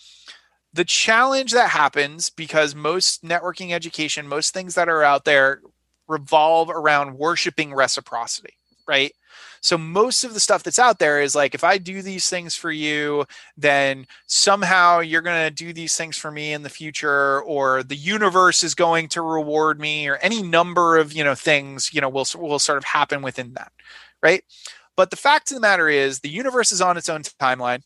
the challenge that happens because most networking education, most things that are out there revolve around worshiping reciprocity, right? So most of the stuff that's out there is like, if I do these things for you, then somehow you're going to do these things for me in the future, or the universe is going to reward me, or any number of you know things you know will will sort of happen within that, right? But the fact of the matter is, the universe is on its own timeline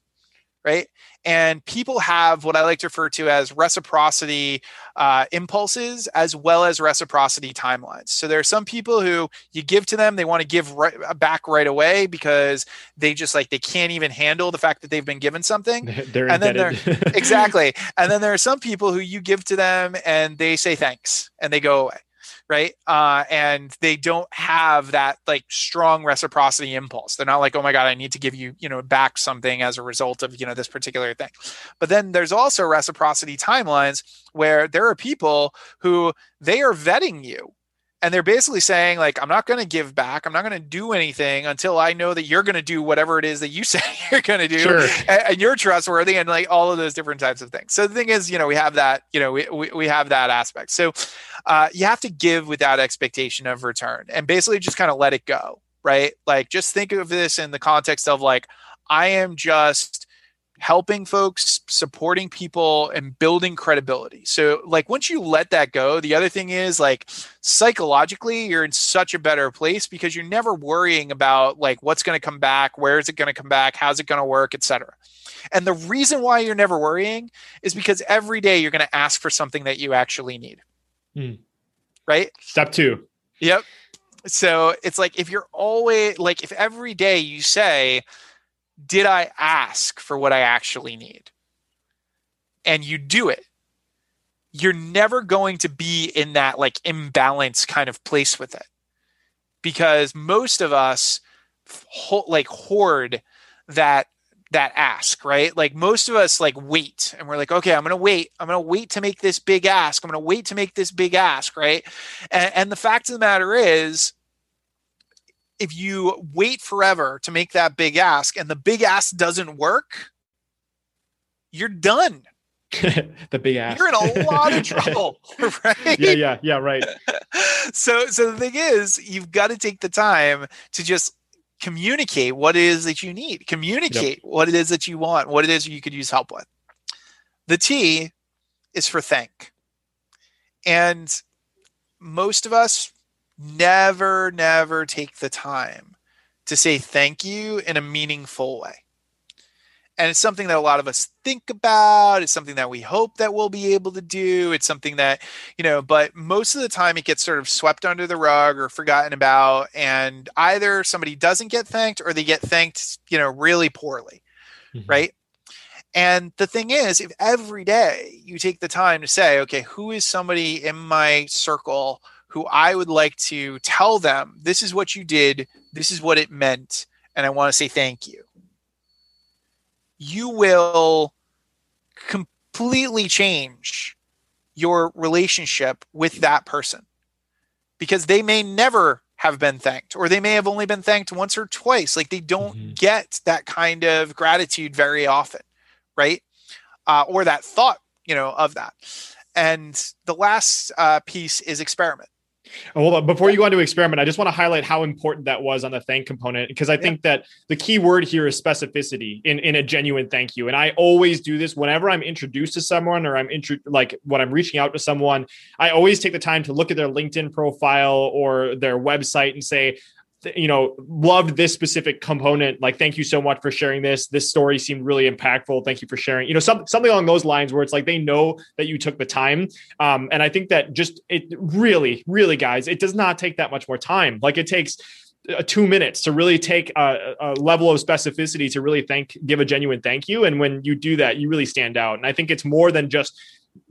right? And people have what I like to refer to as reciprocity uh, impulses as well as reciprocity timelines. So there are some people who you give to them, they want to give right, uh, back right away because they just like they can't even handle the fact that they've been given something. They're and then exactly. And then there are some people who you give to them and they say thanks and they go away right? Uh, and they don't have that like strong reciprocity impulse. They're not like oh my god i need to give you you know back something as a result of you know this particular thing. But then there's also reciprocity timelines where there are people who they are vetting you and they're basically saying like i'm not going to give back. I'm not going to do anything until i know that you're going to do whatever it is that you say you're going to do sure. and, and, you're trustworthy and like all of those different types of things. So the thing is you know we have that you know we, we, we have that aspect. So uh, you have to give without expectation of return and basically just kind of let it go right? Like just think of this in the context of like i am just helping folks, supporting people, and building credibility. So, like, once you let that go, the other thing is like psychologically, you're in such a better place because you're never worrying about like what's going to come back, where is it going to come back, how's it going to work, etc. And the reason why you're never worrying is because every day you're going to ask for something that you actually need. Hmm. Right? Step two. Yep. So it's like if you're always like, if every day you say, did I ask for what I actually need? And you do it. You're never going to be in that like imbalance kind of place with it because most of us ho- like hoard that that ask, right? Like most of us like wait and we're like, okay, I'm to wait. I'm to wait to make this big ask. I'm to wait to make this big ask, right? And, and the fact of the matter is, if you wait forever to make that big ask and the big ask doesn't work, you're done. the big ass. You're in a lot of trouble, right? Yeah, yeah, yeah, right. so so the thing is, you've got to take the time to just communicate what it is that you need. Communicate yep. what it is that you want, what it is you could use help with. The T is for thank. And most of us never, never take the time to say thank you in a meaningful way. And it's something that a lot of us think about. It's something that we hope that we'll be able to do. It's something that you know but most of the time it gets sort of swept under the rug or forgotten about and either somebody doesn't get thanked or they get thanked you know really poorly mm-hmm. right? And the thing is if every day you take the time to say okay who is somebody in my circle who i would like to tell them this is what you did. This is what it meant. And i want to say thank you. You will completely change your relationship with that person because they may never have been thanked or they may have only been thanked once or twice. Like they don't mm-hmm. get that kind of gratitude very often right? Uh, or that thought you know of that. And the last uh, piece is experiment Oh, hold on. Before you go on to experiment, I just want to highlight how important that was on the thank component because I yeah. think that the key word here is specificity in, in a genuine thank you. And I always do this whenever I'm introduced to someone or I'm intro- like when I'm reaching out to someone, I always take the time to look at their LinkedIn profile or their website and say, you know loved this specific component. Like thank you so much for sharing this. This story seemed really impactful. Thank you for sharing you know some, something along those lines where it's like they know that you took the time. Um, and i think that just it really really guys it does not take that much more time. Like it takes uh, two minutes to really take a, a, level of specificity to really thank give a genuine thank you. And when you do that you really stand out. And i think it's more than just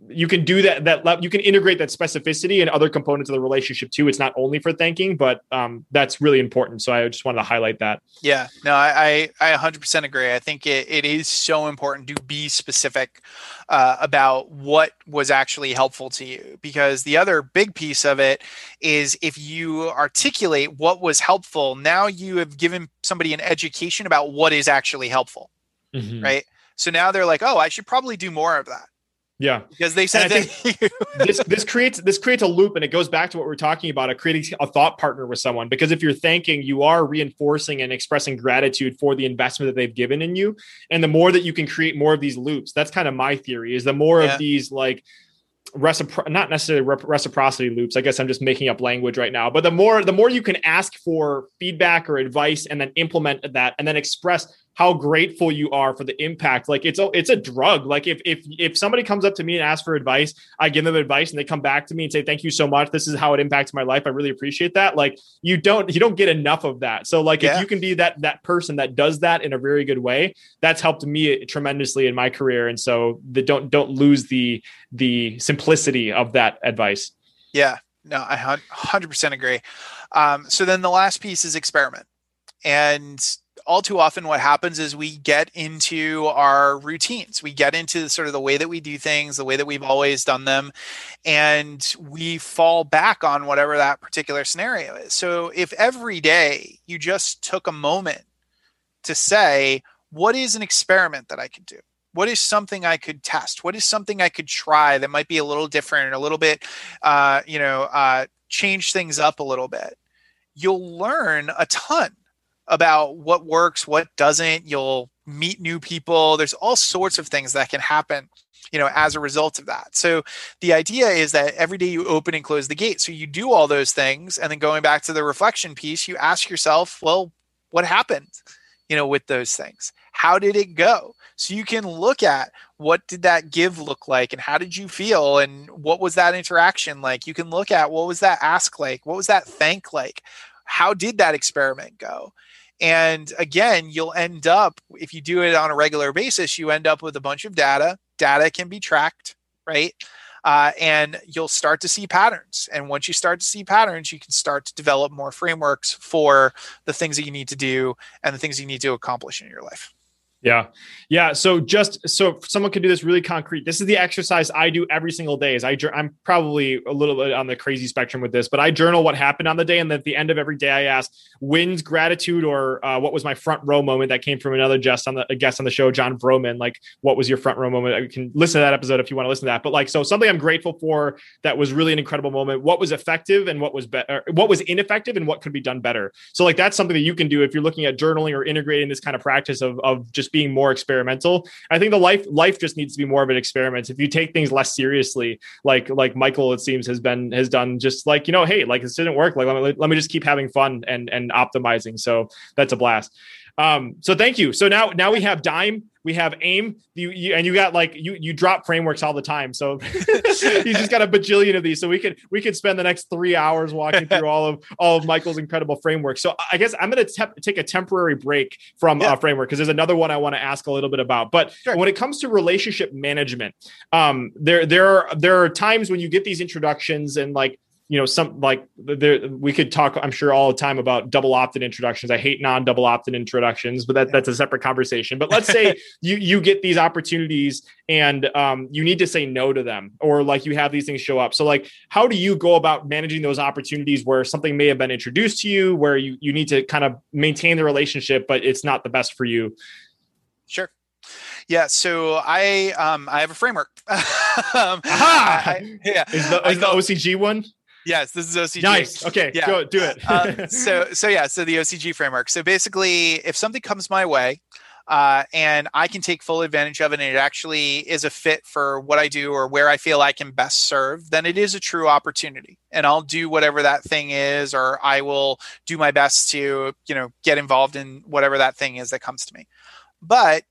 you can do that that you can integrate that specificity and other components of the relationship too. It's not only for thanking but um, that's really important. So i just wanted to highlight that. Yeah. No i i, I 100% agree. I think it, it is so important to be specific uh, about what was actually helpful to you. Because the other big piece of it is if you articulate what was helpful now you have given somebody an education about what is actually helpful mm-hmm. right? So now they're like oh i should probably do more of that yeah, because they said this this creates this creates a loop, and it goes back to what we're talking about: a creating a thought partner with someone. Because if you're thanking, you are reinforcing and expressing gratitude for the investment that they've given in you, and the more that you can create more of these loops, that's kind of my theory. Is the more yeah. of these like recipro- not necessarily reciprocity loops i guess i'm just making up language right now but the more the more you can ask for feedback or advice and then implement that and then express how grateful you are for the impact. Like it's a it's a drug. Like if if if somebody comes up to me and asks for advice i give them advice and they come back to me and say thank you so much. This is how it impacts my life. I really appreciate that. Like you don't you don't get enough of that. So like yeah. if you can be that that person that does that in a very good way that's helped me tremendously in my career. And so the don't don't lose the the simplicity of that advice. Yeah. No i 100% agree. Um, so then the last piece is experiment. And all too often what happens is we get into our routines. We get into sort of the way that we do things the way that we've always done them and we fall back on whatever that particular scenario is. So if every day you just took a moment to say what is an experiment that i could do? What is something i could test? What is something i could try that might be a little different a little bit uh, you know uh, change things up a little bit? You'll learn a ton about what works, what doesn't. You'll meet new people. There's all sorts of things that can happen, you know, as a result of that. So the idea is that every day you open and close the gate. So you do all those things. And then going back to the reflection piece, you ask yourself, well, what happened, you know, with those things? How did it go? So you can look at what did that give look like and how did you feel and what was that interaction like? You can look at what was that ask like? What was that thank like? How did that experiment go? And again, you'll end up, if you do it on a regular basis, you end up with a bunch of data. Data can be tracked, right? Uh, and you'll start to see patterns. And once you start to see patterns, you can start to develop more frameworks for the things that you need to do and the things you need to accomplish in your life. Yeah. Yeah. So just so someone could do this really concrete. This is the exercise I do every single day. Is I I'm probably a little bit on the crazy spectrum with this, but I journal what happened on the day, and then at the end of every day, I ask wins, gratitude, or uh, what was my front row moment that came from another guest on the guest on the show, Jon Vroman. Like, what was your front row moment? You can listen to that episode if you want to listen to that. But like, so something I'm grateful for that was really an incredible moment. What was effective and what was better? What was ineffective and what could be done better? So like, that's something that you can do if you're looking at journaling or integrating this kind of practice of of just being more experimental. I think the life life just needs to be more of an experiment. If you take things less seriously, like like Michael, it seems has been has done just like you know, hey, like this didn't work. Like let me, let me just keep having fun and and optimizing. So that's a blast. Um, so thank you. So now now we have Dime, we have Aim, you, you and you got like you you drop frameworks all the time. So he's just got a bajillion of these. So we could we could spend the next three hours walking through all of all of Michael's incredible frameworks. So I guess I'm going to te- take a temporary break from yeah. uh, framework because there's another one I want to ask a little bit about. But sure. when it comes to relationship management, um, there there are there are times when you get these introductions and like you know some like there we could talk i'm sure all the time about double opt-in introductions. I hate non-double opt-in introductions but that, that's a separate conversation. But let's say you you get these opportunities and um, you need to say no to them or like you have these things show up. So like how do you go about managing those opportunities where something may have been introduced to you where you you need to kind of maintain the relationship but it's not the best for you? Sure. Yeah, so I um I have a framework. um, I, yeah, is the, is the OCG one? Yes, this is OCG. Nice. Okay, yeah. go do it. uh, so so yeah, so the OCG framework. So basically, if something comes my way, uh, and I can take full advantage of it, and it actually is a fit for what I do or where I feel I can best serve, then it is a true opportunity, and I'll do whatever that thing is, or I will do my best to you know get involved in whatever that thing is that comes to me. But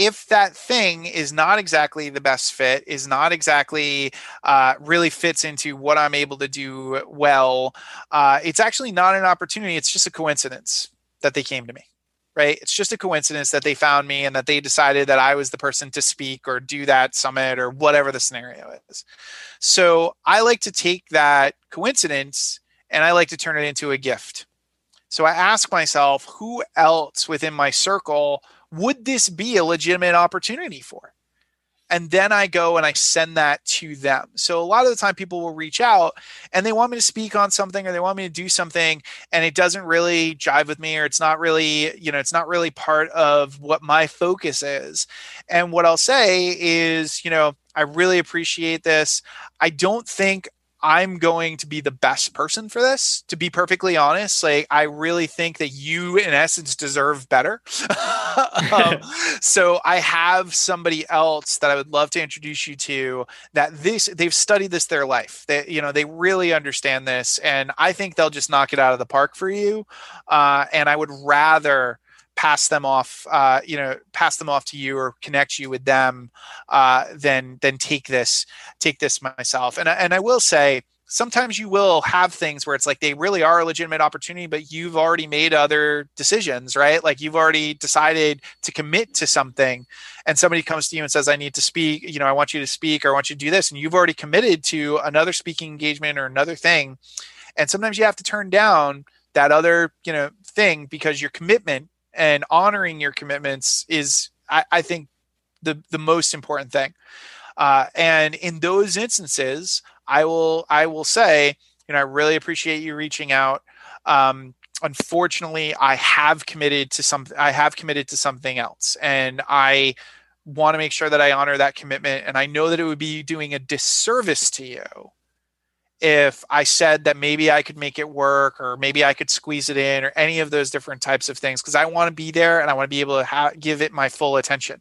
if that thing is not exactly the best fit, is not exactly uh, really fits into what I'm able to do well, uh, it's actually not an opportunity. It's just a coincidence that they came to me, right? It's just a coincidence that they found me and that they decided that I was the person to speak or do that summit or whatever the scenario is. So I like to take that coincidence and I like to turn it into a gift. So I ask myself, who else within my circle would this be a legitimate opportunity for? And then I go and I send that to them. So a lot of the time people will reach out and they want me to speak on something or they want me to do something and it doesn't really jive with me or it's not really, you know, it's not really part of what my focus is. And what I'll say is, you know, I really appreciate this. I don't think I'm going to be the best person for this, to be perfectly honest. Like, I really think that you, in essence, deserve better. um, so, I have somebody else that I would love to introduce you to that this, they've studied this their life. They, you know, they really understand this. And I think they'll just knock it out of the park for you. Uh, and I would rather, pass them off, uh, you know, pass them off to you or connect you with them, uh, then then take this take this myself. And and I will say sometimes you will have things where it's like they really are a legitimate opportunity, but you've already made other decisions, right? Like you've already decided to commit to something, and somebody comes to you and says, I need to speak, you know, I want you to speak or I want you to do this. And you've already committed to another speaking engagement or another thing. And sometimes you have to turn down that other, you know, thing because your commitment and honoring your commitments is I, I think the the most important thing. Uh, and in those instances, I will I will say, you know, I really appreciate you reaching out. Um, unfortunately, I have committed to some I have committed to something else, and I want to make sure that I honor that commitment. And I know that it would be doing a disservice to you if I said that maybe I could make it work or maybe I could squeeze it in or any of those different types of things because I want to be there and I want to be able to ha- give it my full attention.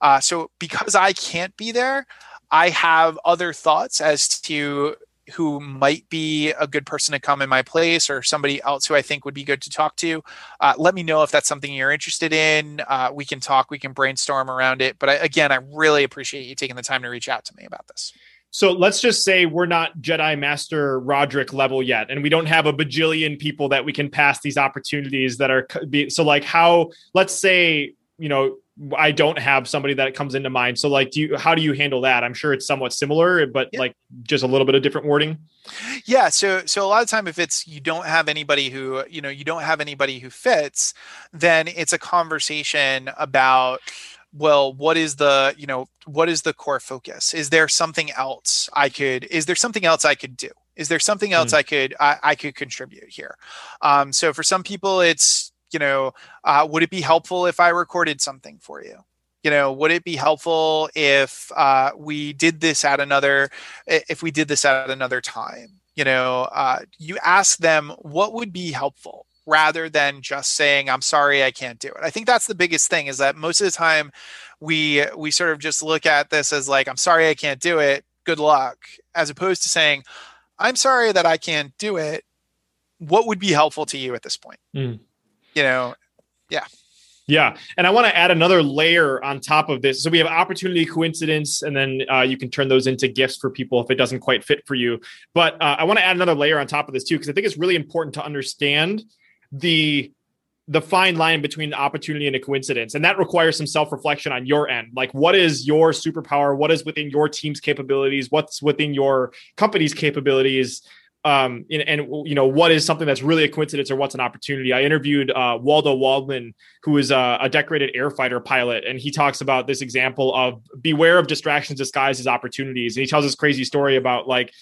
Uh, so because I can't be there, I have other thoughts as to who might be a good person to come in my place or somebody else who I think would be good to talk to. Uh, let me know if that's something you're interested in. Uh, we can talk, we can brainstorm around it. But I, again, I really appreciate you taking the time to reach out to me about this. So let's just say we're not Jedi Master Roderick level yet, and we don't have a bajillion people that we can pass these opportunities that are so like how let's say you know, I don't have somebody that comes into mind. So like, do you, how do you handle that? I'm sure it's somewhat similar, but yeah. like just a little bit of different wording. Yeah. So, so a lot of time if it's, you don't have anybody who, you know, you don't have anybody who fits, then it's a conversation about, well what is the you know what is the core focus? Is there something else i could is there something else i could do? Is there something else mm. i could I, I, could contribute here? Um, so for some people it's you know uh, would it be helpful if i recorded something for you? You know would it be helpful if uh, we did this at another if we did this at another time? You know uh, you ask them what would be helpful rather than just saying i'm sorry i can't do it i think that's the biggest thing is that most of the time we we sort of just look at this as like i'm sorry i can't do it good luck as opposed to saying i'm sorry that i can't do it what would be helpful to you at this point mm. you know yeah yeah, and I want to add another layer on top of this. So we have opportunity, coincidence, and then uh, you can turn those into gifts for people if it doesn't quite fit for you. But uh, I want to add another layer on top of this too, because I think it's really important to understand the the fine line between opportunity and a coincidence. And that requires some self-reflection on your end. Like what is your superpower? What is within your team's capabilities? What's within your company's capabilities? Um and, and, you know what is something that's really a coincidence or what's an opportunity? I interviewed uh, waldo waldman who is a, a decorated air fighter pilot and he talks about this example of beware of distractions disguised as opportunities. And he tells this crazy story about like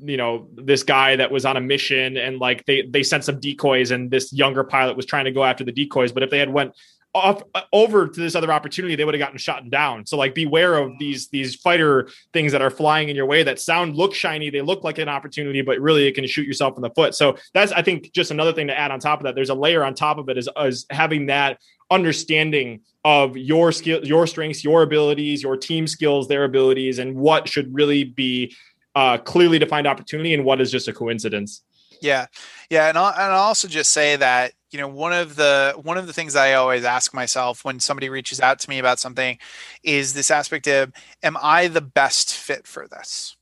you know this guy that was on a mission and like they they sent some decoys and this younger pilot was trying to go after the decoys. But if they had went off uh, over to this other opportunity they would have gotten shot down. So like beware of these these fighter things that are flying in your way that sound look shiny they look like an opportunity but really it can shoot yourself in the foot. So that's i think just another thing to add on top of that. There's a layer on top of it is, is having that understanding of your skill your strengths your abilities your team skills their abilities and what should really be uh, clearly defined opportunity and what is just a coincidence. Yeah, yeah, and I'll, and I'll also just say that you know one of the one of the things I always ask myself when somebody reaches out to me about something is this aspect of am I the best fit for this?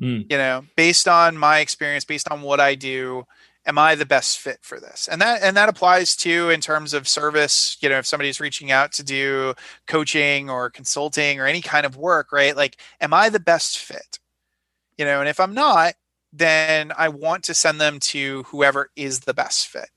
Mm. You know, based on my experience, based on what I do, am I the best fit for this? And that and that applies to in terms of service, you know, if somebody's reaching out to do coaching or consulting or any kind of work, right? Like am I the best fit? You know and if i'm not then i want to send them to whoever is the best fit.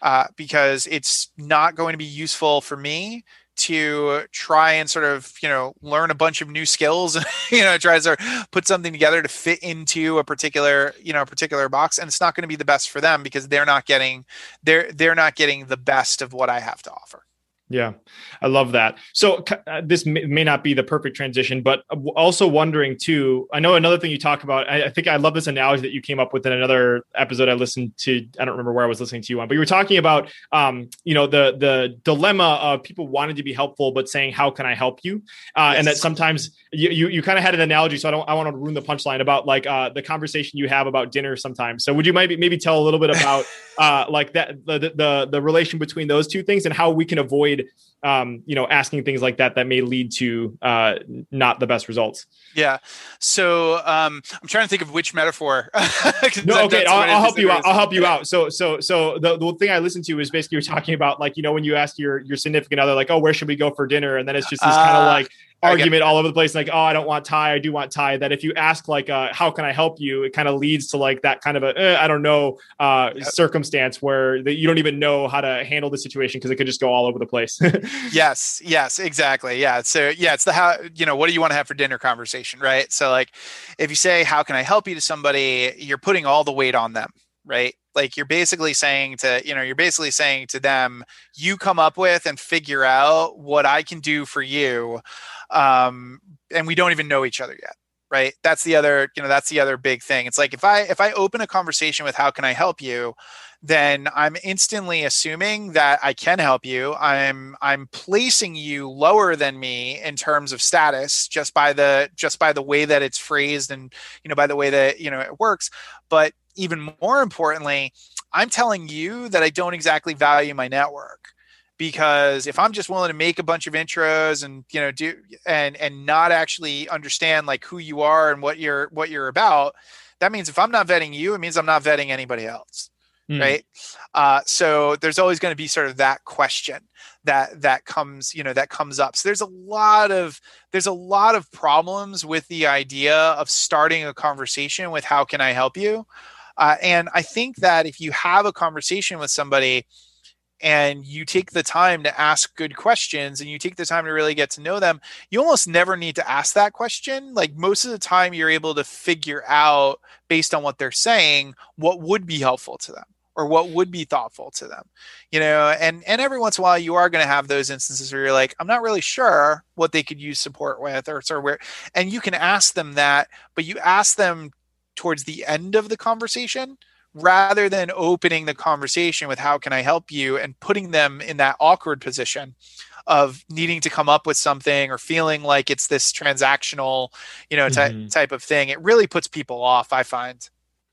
Uh, because it's not going to be useful for me to try and sort of you know learn a bunch of new skills and you know try to sort of put something together to fit into a particular you know particular box and it's not going to be the best for them because they're not getting they're they're not getting the best of what i have to offer yeah, I love that. So uh, this may, may, not be the perfect transition, but also wondering too. I know another thing you talk about. I, I, think I love this analogy that you came up with in another episode I listened to. I don't remember where I was listening to you on, but you were talking about, um, you know, the the dilemma of people wanting to be helpful but saying, "How can I help you?" Uh, yes. And that sometimes you you, you kind of had an analogy. So I don't I want to ruin the punchline about like uh, the conversation you have about dinner sometimes. So would you maybe maybe tell a little bit about uh, like that the, the the relation between those two things and how we can avoid um, you know, asking things like that that may lead to uh, not the best results. Yeah. So um, I'm trying to think of which metaphor. no, okay, I'll, I'll help you out. I'll help you out. So, so, so the, the thing I listened to is basically you're talking about like you know when you ask your your significant other like, oh, where should we go for dinner, and then it's just this uh, kind of like argument all over the place like oh i don't want Thai i do want Thai that if you ask like uh, how can i help you? it kind of leads to like that kind of a eh, I don't know uh, circumstance where that you don't even know how to handle the situation because it could just go all over the place. Yes yes exactly yeah so yeah it's the how you know what do you want to have for dinner conversation right? So like if you say how can i help you to somebody? you're putting all the weight on them right? Like you're basically saying to you know you're basically saying to them you come up with and figure out what i can do for you um, and we don't even know each other yet right? That's the other you know that's the other big thing. It's like if i if i open a conversation with how can i help you? then i'm instantly assuming that i can help you. I'm i'm placing you lower than me in terms of status just by the just by the way that it's phrased and you know by the way that you know it works. But even more importantly i'm telling you that i don't exactly value my network because if I'm just willing to make a bunch of intros and you know do and and not actually understand like who you are and what you're what you're about, that means if I'm not vetting you, it means I'm not vetting anybody else. mm. right? Uh, so there's always going to be sort of that question that that comes you know that comes up. So there's a lot of there's a lot of problems with the idea of starting a conversation with how can I help you, uh, and I think that if you have a conversation with somebody and you take the time to ask good questions and you take the time to really get to know them, you almost never need to ask that question. Like most of the time, you're able to figure out based on what they're saying what would be helpful to them or what would be thoughtful to them you know and and every once in a while you are going to have those instances where you're like i'm not really sure what they could use support with or sort of where and you can ask them that but you ask them towards the end of the conversation rather than opening the conversation with how can I help you and putting them in that awkward position of needing to come up with something or feeling like it's this transactional, you know, ty- mm-hmm. type of thing. It really puts people off, I find.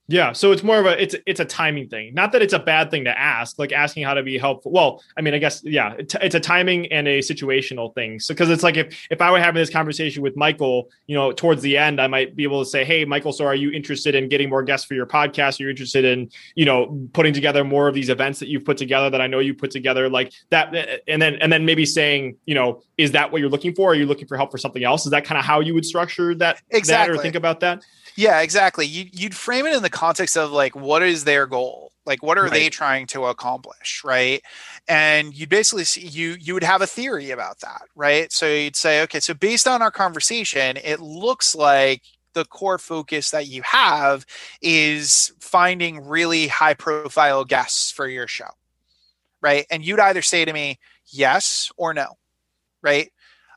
Yeah, so it's more of a it's it's a timing thing. Not that it's a bad thing to ask, like asking how to be helpful. Well, I mean, I guess yeah, it's a timing and a situational thing. So because it's like if if I were having this conversation with Michael, you know, towards the end, I might be able to say, "Hey, Michael, so are you interested in getting more guests for your podcast? Are you interested in you know putting together more of these events that you've put together that I know you put together like that?" And then and then maybe saying, you know, is that what you're looking for? Are you looking for help for something else? Is that kind of how you would structure that exactly that or think about that? Yeah, exactly. You, you'd frame it in the context of like, what is their goal? Like, what are right. they trying to accomplish, right? And you'd basically see you you would have a theory about that, right? So you'd say, okay, so based on our conversation, it looks like the core focus that you have is finding really high profile guests for your show, right? And you'd either say to me yes or no, right?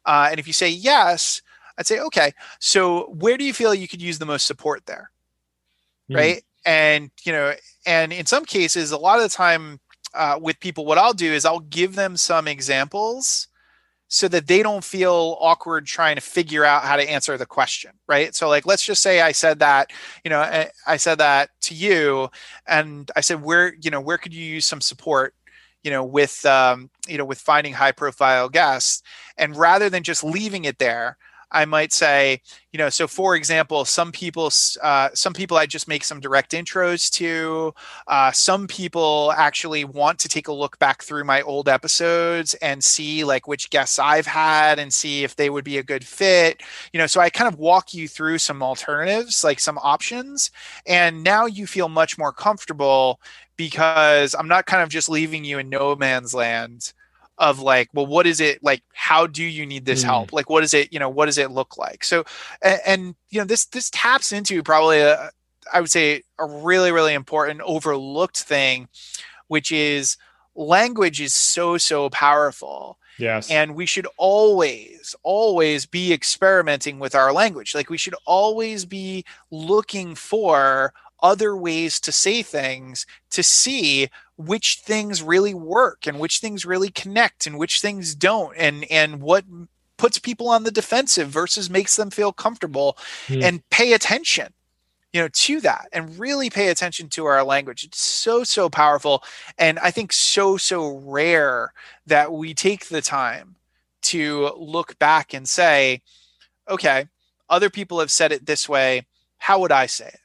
Uh, and if you say yes, I'd say, okay, so where do you feel you could use the most support there? Mm. Right. And, you know, and in some cases, a lot of the time uh, with people, what I'll do is I'll give them some examples so that they don't feel awkward trying to figure out how to answer the question right so like let's just say i said that you know I, I, said that to you and i said where you know where could you use some support you know with um, you know with finding high profile guests and rather than just leaving it there I might say, you know, so for example, some people, uh, some people I just make some direct intros to. Uh, some people actually want to take a look back through my old episodes and see like which guests I've had and see if they would be a good fit. You know, so I kind of walk you through some alternatives, like some options, and now you feel much more comfortable because I'm not kind of just leaving you in no man's land of like well what is it like how do you need this mm. help? Like what is it you know what does it look like? So and, and you know this this taps into probably a i would say a really really important overlooked thing which is language is so so powerful. Yes. And we should always always be experimenting with our language. Like we should always be looking for other ways to say things to see which things really work and which things really connect and which things don't and and what puts people on the defensive versus makes them feel comfortable mm. and pay attention you know to that and really pay attention to our language. It's so so powerful and i think so so rare that we take the time to look back and say okay other people have said it this way. How would i say it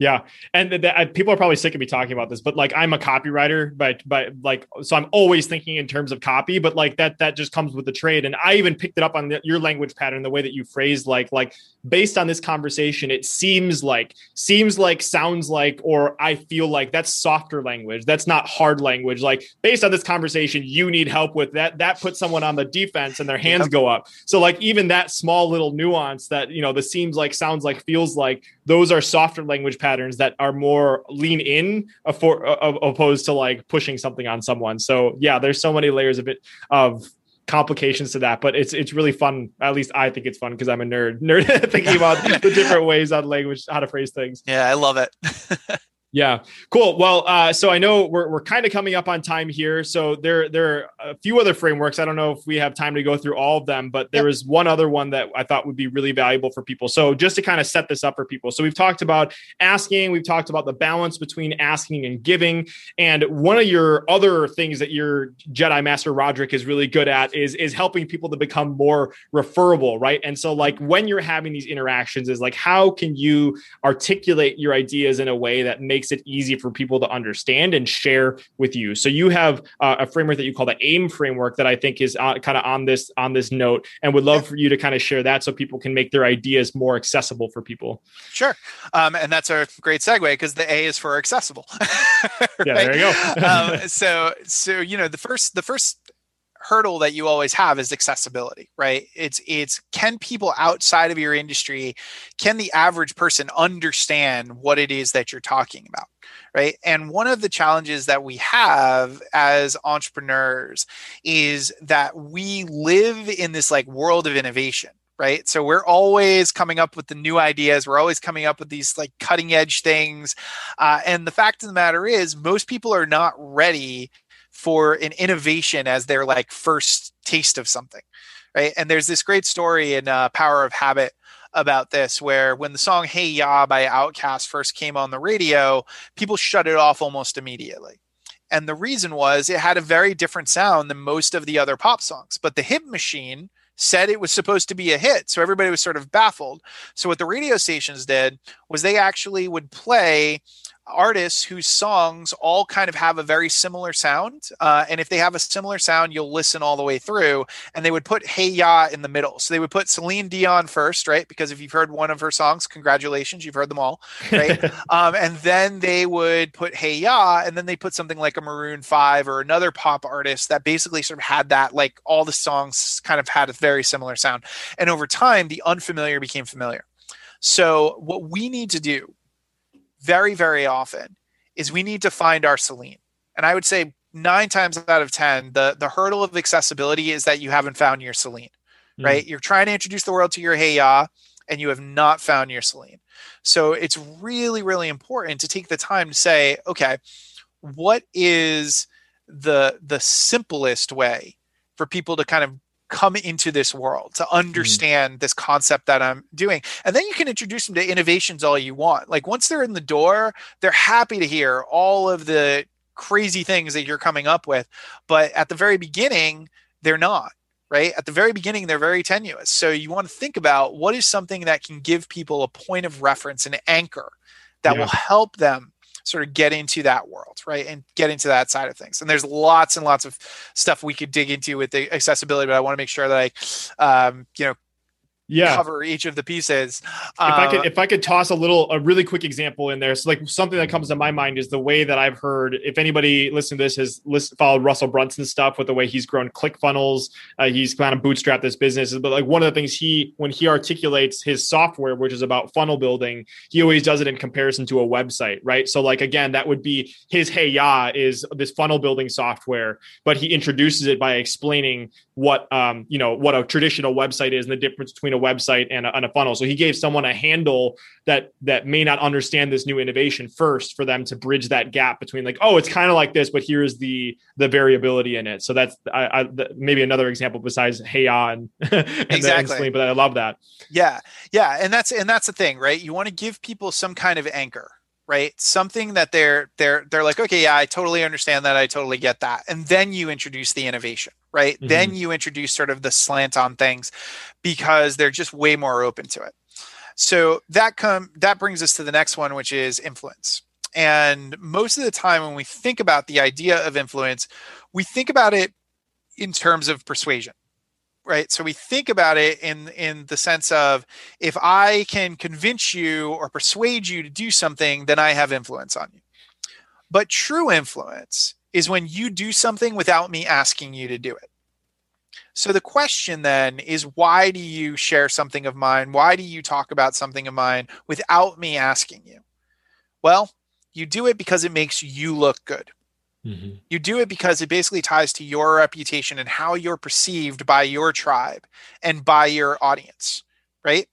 yeah, and th- th- people are probably sick of me talking about this, but like I'm a copywriter, but but like so I'm always thinking in terms of copy, but like that that just comes with the trade. And I even picked it up on the, your language pattern, the way that you phrased like like based on this conversation, it seems like seems like sounds like or I feel like that's softer language. That's not hard language. Like based on this conversation, you need help with that. That puts someone on the defense and their hands go up. So like even that small little nuance that you know the seems like sounds like feels like those are softer language patterns that are more lean in for, uh, opposed to like pushing something on someone. So yeah, there's so many layers of it of complications to that, but it's it's really fun. At least I think it's fun because I'm a nerd, nerd thinking about the different ways on language, how to phrase things. Yeah, I love it. Yeah, cool. Well, uh, so I know we're, we're kind of coming up on time here. So there there are a few other frameworks. I don't know if we have time to go through all of them, but there yep. is one other one that I thought would be really valuable for people. So just to kind of set this up for people. So we've talked about asking, we've talked about the balance between asking and giving, and one of your other things that your Jedi Master Roderick is really good at is is helping people to become more referable, right? And so like when you're having these interactions, is like how can you articulate your ideas in a way that makes makes it easy for people to understand and share with you. So you have uh, a framework that you call the AIM framework that I think is uh, kind of on this on this note, and would love for you to kind of share that so people can make their ideas more accessible for people. Sure, um, and that's a great segue because the A is for accessible. right? Yeah, there you go. um, so so you know the first the first hurdle that you always have is accessibility right? It's it's can people outside of your industry can the average person understand what it is that you're talking about right? And one of the challenges that we have as entrepreneurs is that we live in this like world of innovation right? So we're always coming up with the new ideas. We're always coming up with these like cutting edge things. Uh, and the fact of the matter is most people are not ready for an innovation as their like first taste of something right? And there's this great story in uh, power of habit about this where when the song hey ya by OutKast first came on the radio people shut it off almost immediately. And the reason was it had a very different sound than most of the other pop songs but the hit machine said it was supposed to be a hit so everybody was sort of baffled. So what the radio stations did was they actually would play artists whose songs all kind of have a very similar sound. Uh, and if they have a similar sound, you'll listen all the way through. And they would put Hey Ya in the middle. So they would put Celine Dion first, right? Because if you've heard one of her songs, congratulations, you've heard them all, right? um, and then they would put Hey Ya, and then they put something like a Maroon 5 or another pop artist that basically sort of had that, like all the songs kind of had a very similar sound. And over time, the unfamiliar became familiar. So, what we need to do very, very often is we need to find our Celine. And I would say nine times out of 10, the, the hurdle of accessibility is that you haven't found your Celine, mm. right? You're trying to introduce the world to your Hey Ya and you have not found your Celine. So it's really, really important to take the time to say, okay, what is the the simplest way for people to kind of come into this world to mm-hmm. understand mm. this concept that I'm doing. And then you can introduce them to innovations all you want. Like once they're in the door, they're happy to hear all of the crazy things that you're coming up with. But at the very beginning, they're not. Right at the very beginning, they're very tenuous. So you want to think about what is something that can give people a point of reference, an anchor that yeah. will help them sort of get into that world, right? And get into that side of things. And there's lots and lots of stuff we could dig into with the accessibility, but I want to make sure that I, um, you know, yeah. cover each of the pieces. If uh, I could, uh, if I could toss a little, a really quick example in there. So, like something that comes to my mind is the way that I've heard. If anybody listening to this has list, followed Russell Brunson stuff with the way he's grown ClickFunnels, uh, he's kind of bootstrapped this business. But like one of the things he, when he articulates his software, which is about funnel building, he always does it in comparison to a website, right? So, like again, that would be his Hey Ya is this funnel building software, but he introduces it by explaining what um, you know what a traditional website is and the difference between a website and a, and a, funnel. So he gave someone a handle that that may not understand this new innovation first for them to bridge that gap between like oh it's kind of like this, but here's the the variability in it. So that's I, I maybe another example besides Hey and, and exactly. but I love that. Yeah, yeah, and that's and that's the thing, right? You want to give people some kind of anchor right? Something that they're they're they're like okay yeah i totally understand that. I totally get that. And then you introduce the innovation right? Mm-hmm. then you introduce sort of the slant on things because they're just way more open to it. So that come that brings us to the next one which is influence. And most of the time when we think about the idea of influence we think about it in terms of persuasion right? So we think about it in in the sense of if i can convince you or persuade you to do something then i have influence on you. But true influence is when you do something without me asking you to do it. So the question then is why do you share something of mine? Why do you talk about something of mine without me asking you? Well you do it because it makes you look good Mm-hmm. You do it because it basically ties to your reputation and how you're perceived by your tribe and by your audience, right?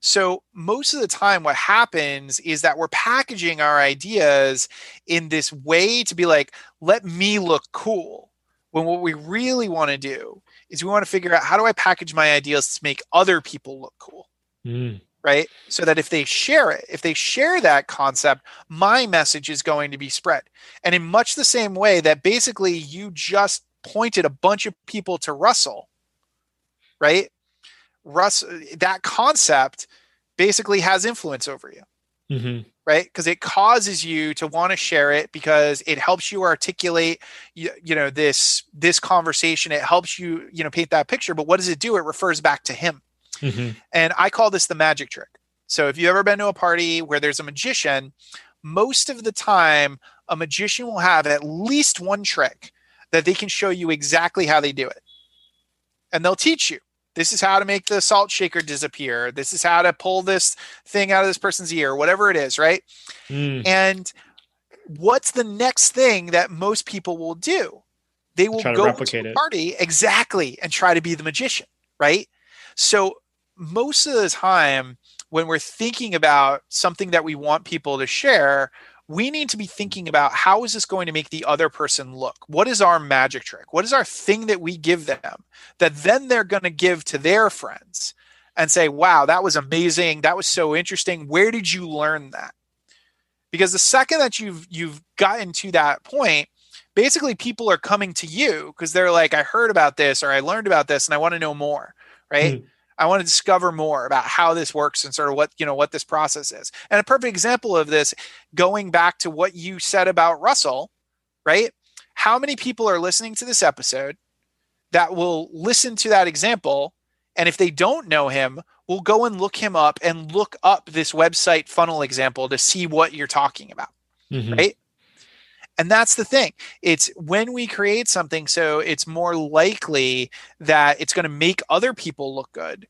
So, most of the time, what happens is that we're packaging our ideas in this way to be like, let me look cool. When what we really want to do is we want to figure out how do I package my ideas to make other people look cool. Mm right? So that if they share it, if they share that concept, my message is going to be spread. And in much the same way that basically you just pointed a bunch of people to Russell, right? Russ, that concept basically has influence over you, Mm-hmm. Right, because it causes you to want to share it because it helps you articulate, you, you know, this this conversation. It helps you, you know, paint that picture. But what does it do? It refers back to him, mm-hmm. and I call this the magic trick. So if you've ever been to a party where there's a magician, most of the time a magician will have at least one trick that they can show you exactly how they do it. And they'll teach you. This is how to make the salt shaker disappear. This is how to pull this thing out of this person's ear, whatever it is, right? Mm. And what's the next thing that most people will do? They will go to a party exactly and try to be the magician, right? So most of the time when we're thinking about something that we want people to share, we need to be thinking about how is this going to make the other person look? What is our magic trick? What is our thing that we give them that then they're going to give to their friends and say, wow, that was amazing. That was so interesting. Where did you learn that? Because the second that you've you've gotten to that point, basically people are coming to you because they're like, I heard about this or I learned about this and I want to know more. Right. Mm-hmm. I want to discover more about how this works and sort of what, you know, what this process is. And a perfect example of this, going back to what you said about Russell, right? How many people are listening to this episode that will listen to that example? And if they don't know him, will go and look him up and look up this website funnel example to see what you're talking about. Mm-hmm. Right. And that's the thing. It's when we create something so it's more likely that it's going to make other people look good.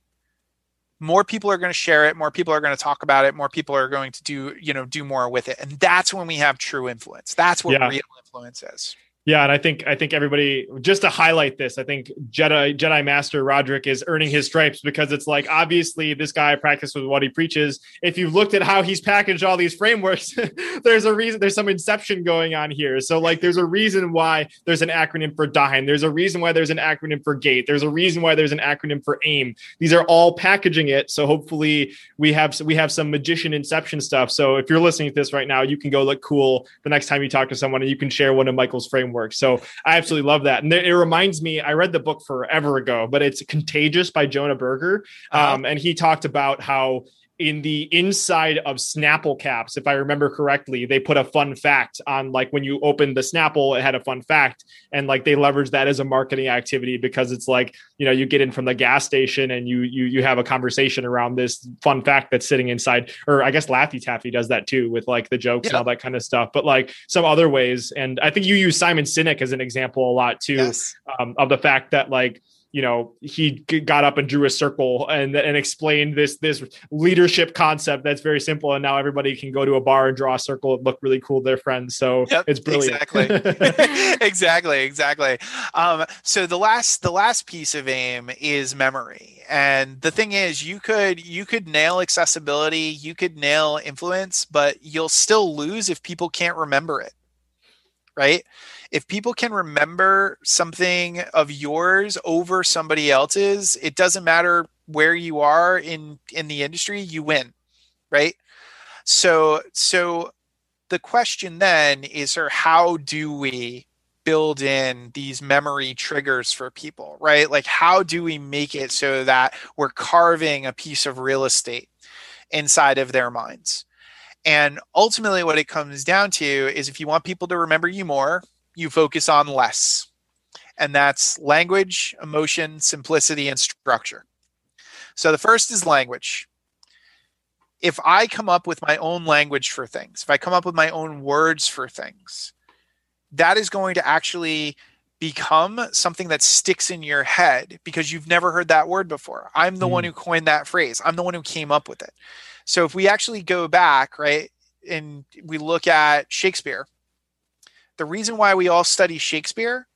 More people are going to share it, more people are going to talk about it, more people are going to do, you know, do more with it. And that's when we have true influence. That's what yeah. real influence is. Yeah, and I think I think everybody just to highlight this, I think Jedi Jedi Master Roderick is earning his stripes because it's like obviously this guy practices what he preaches. If you've looked at how he's packaged all these frameworks, there's a reason there's some inception going on here. So like there's a reason why there's an acronym for DIME. There's a reason why there's an acronym for GATE. There's a reason why there's an acronym for AIM. These are all packaging it. So hopefully we have we have some magician inception stuff. So if you're listening to this right now, you can go look cool the next time you talk to someone and you can share one of Michael's frameworks work. So I absolutely love that. And it reminds me, I read the book forever ago, but it's Contagious by Jonah Berger. Uh-huh. Um, and he talked about how in the inside of Snapple caps, if I remember correctly, they put a fun fact on like when you open the Snapple, it had a fun fact, and like they leverage that as a marketing activity because it's like you know you get in from the gas station and you you you have a conversation around this fun fact that's sitting inside, or I guess Laffy Taffy does that too with like the jokes yeah. and all that kind of stuff, but like some other ways, and I think you use Simon Sinek as an example a lot too yes. um, of the fact that like you know he got up and drew a circle and and explained this this leadership concept that's very simple and now everybody can go to a bar and draw a circle and look really cool to their friends. So yep, it's brilliant. exactly. Exactly exactly. Um, so the last the last piece of aim is memory. And the thing is you could you could nail accessibility you could nail influence but you'll still lose if people can't remember it right if people can remember something of yours over somebody else's, it doesn't matter where you are in in the industry, you win, right? So so the question then is sir, how do we build in these memory triggers for people, right? Like how do we make it so that we're carving a piece of real estate inside of their minds? And ultimately, what it comes down to is if you want people to remember you more, you focus on less. And that's language, emotion, simplicity, and structure. So the first is language. If I come up with my own language for things, if I come up with my own words for things, that is going to actually become something that sticks in your head because you've never heard that word before. I'm the mm. one who coined that phrase. I'm the one who came up with it. So if we actually go back, right, and we look at Shakespeare, the reason why we all study Shakespeare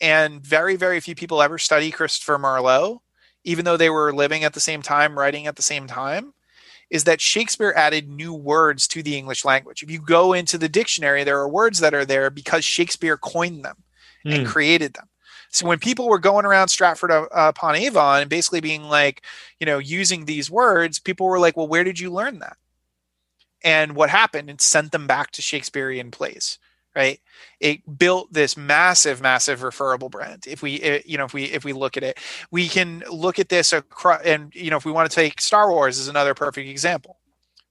and very, very few people ever study Christopher Marlowe, even though they were living at the same time, writing at the same time, is that Shakespeare added new words to the English language. If you go into the dictionary, there are words that are there because Shakespeare coined them mm. and hmm. created them. So when people were going around Stratford uh, upon Avon and basically being like, you know, using these words, people were like, well, where did you learn that? And what happened? It sent them back to Shakespearean plays right it built this massive massive referable brand if we eh, you know if we if we look at it we can look at this across and you know if we want to take star wars as another perfect example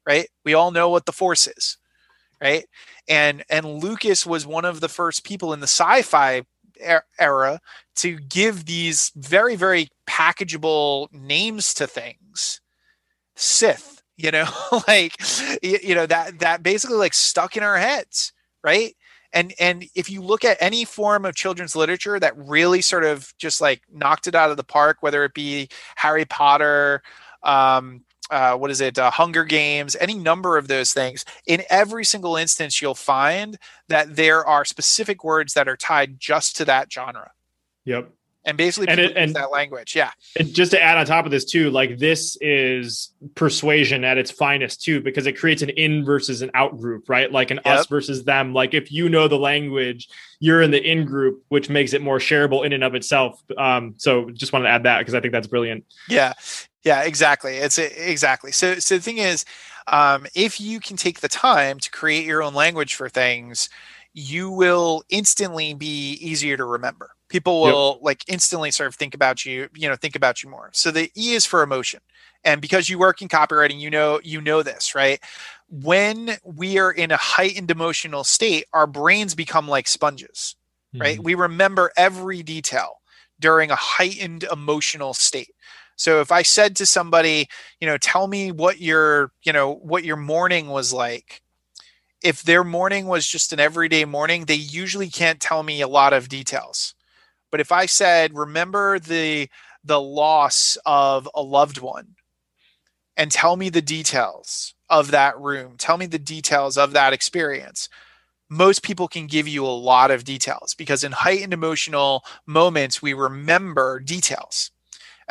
right? We all know what the Force is, right? And and Lucas was one of the first people in the sci-fi era to give these very very packageable names to things. Sith, you know, like you know that that basically like stuck in our heads, right? and and if you look at any form of children's literature that really sort of just like knocked it out of the park whether it be harry potter um, uh, what is it uh, hunger games any number of those things in every single instance you'll find that there are specific words that are tied just to that genre. Yep. And basically and, it, and that language yeah. and just to add on top of this too like this is persuasion at its finest too because it creates an in versus an out group right? Like an yep. us versus them. Like if you know the language you're in the in group which makes it more shareable in and of itself. Um so just wanted to add that because i think that's brilliant. Yeah yeah exactly it's exactly. So so the thing is um if you can take the time to create your own language for things you will instantly be easier to remember. People will yep. like instantly sort of think about you you know think about you more. So the e is for emotion and because you work in copywriting you know you know this right? When we are in a heightened emotional state our brains become like sponges mm-hmm. right we remember every detail during a heightened emotional state so if i said to somebody you know tell me what your you know what your morning was like if their morning was just an everyday morning they usually can't tell me a lot of details but if I said, remember the the loss of a loved one and tell me the details of that room, tell me the details of that experience. Most people can give you a lot of details because in heightened emotional moments, we remember details.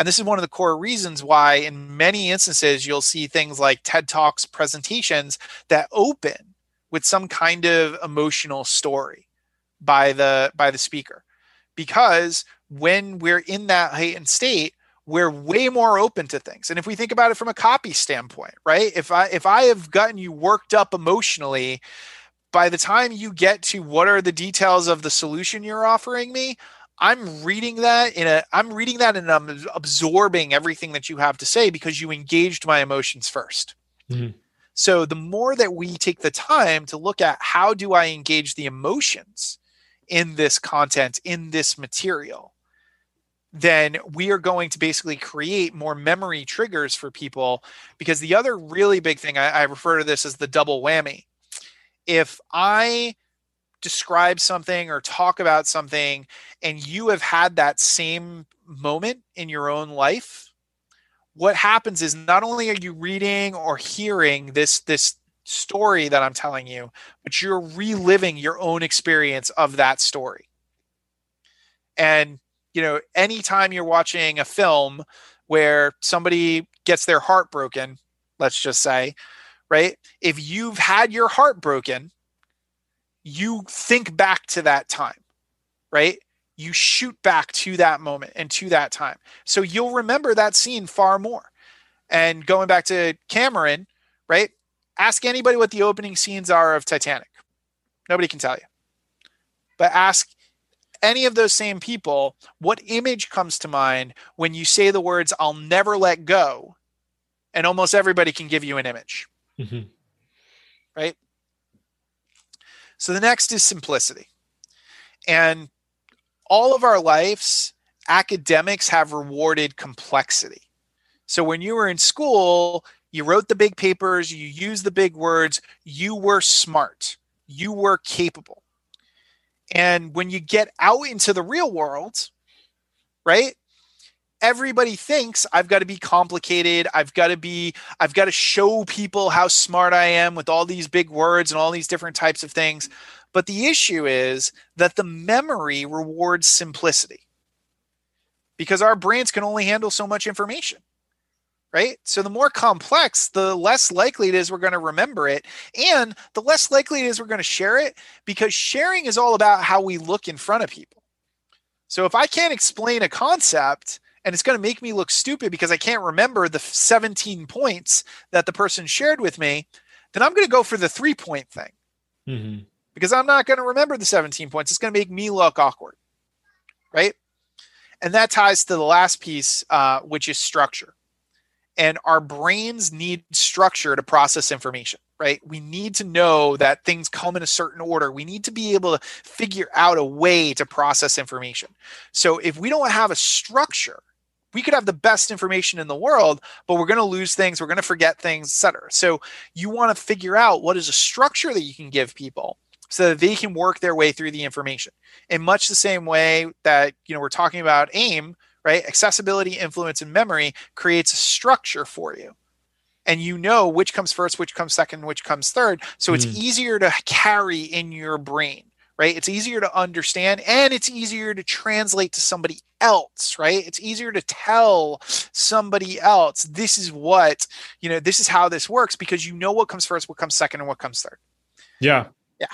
And this is one of the core reasons why, in many instances, you'll see things like TED Talks presentations that open with some kind of emotional story by the by the speaker. Because when we're in that heightened state we're way more open to things. And if we think about it from a copy standpoint right? If i if i have gotten you worked up emotionally by the time you get to what are the details of the solution you're offering me i'm reading that in a i'm reading that and i'm absorbing everything that you have to say because you engaged my emotions 1st mm-hmm. so the more that we take the time to look at how do i engage the emotions in this content, in this material, then we are going to basically create more memory triggers for people. Because the other really big thing, I, I refer to this as the double whammy. If I describe something or talk about something and you have had that same moment in your own life what happens is not only are you reading or hearing this this story that I'm telling you, but you're reliving your own experience of that story. And, you know, anytime you're watching a film where somebody gets their heart broken, let's just say, right? If you've had your heart broken, you think back to that time, right? You shoot back to that moment and to that time. So you'll remember that scene far more. And going back to Cameron, right? Ask anybody what the opening scenes are of Titanic. Nobody can tell you. But ask any of those same people what image comes to mind when you say the words, I'll never let go. And almost everybody can give you an image. Mm-hmm. Right? So the next is simplicity. And all of our lives, academics have rewarded complexity. So when you were in school, you wrote the big papers, you used the big words, you were smart, you were capable. And when you get out into the real world, right? Everybody thinks I've got to be complicated. I've got to be, I've got to show people how smart I am with all these big words and all these different types of things. But the issue is that the memory rewards simplicity because our brains can only handle so much information right? So the more complex, the less likely it is we're going to remember it. And the less likely it is we're going to share it because sharing is all about how we look in front of people. So if I can't explain a concept and it's going to make me look stupid because I can't remember the 17 points that the person shared with me, then I'm going to go for the three point thing. Mm-hmm. Because I'm not going to remember the 17 points. It's going to make me look awkward. Right. And that ties to the last piece, uh, which is structure and our brains need structure to process information right we need to know that things come in a certain order we need to be able to figure out a way to process information so if we don't have a structure we could have the best information in the world but we're going to lose things we're going to forget things etc so you want to figure out what is a structure that you can give people so that they can work their way through the information in much the same way that you know we're talking about aim right? Accessibility, influence, and memory creates a structure for you. And you know which comes first, which comes second, which comes third. So it's mm. easier to carry in your brain, right? It's easier to understand and it's easier to translate to somebody else, right? It's easier to tell somebody else, this is what, you know, this is how this works because you know what comes first, what comes second, and what comes third. Yeah. Yeah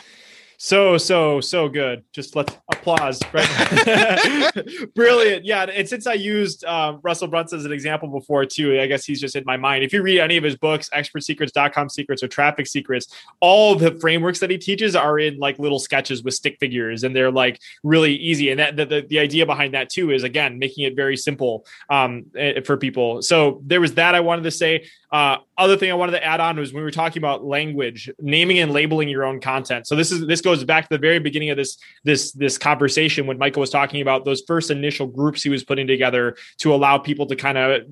so so so good. Just let's applause right? Brilliant. Yeah and since i used um, russell brunson as an example before too i guess he's just in my mind. If you read any of his books expertsecrets.com secrets or traffic secrets all the frameworks that he teaches are in like little sketches with stick figures and they're like really easy and that the, the, the idea behind that too is again making it very simple um, eh, for people. So there was that i wanted to say. Uh, other thing I wanted to add on was when we were talking about language, naming and labeling your own content. So this is this goes back to the very beginning of this this this conversation when Michael was talking about those first initial groups he was putting together to allow people to kind of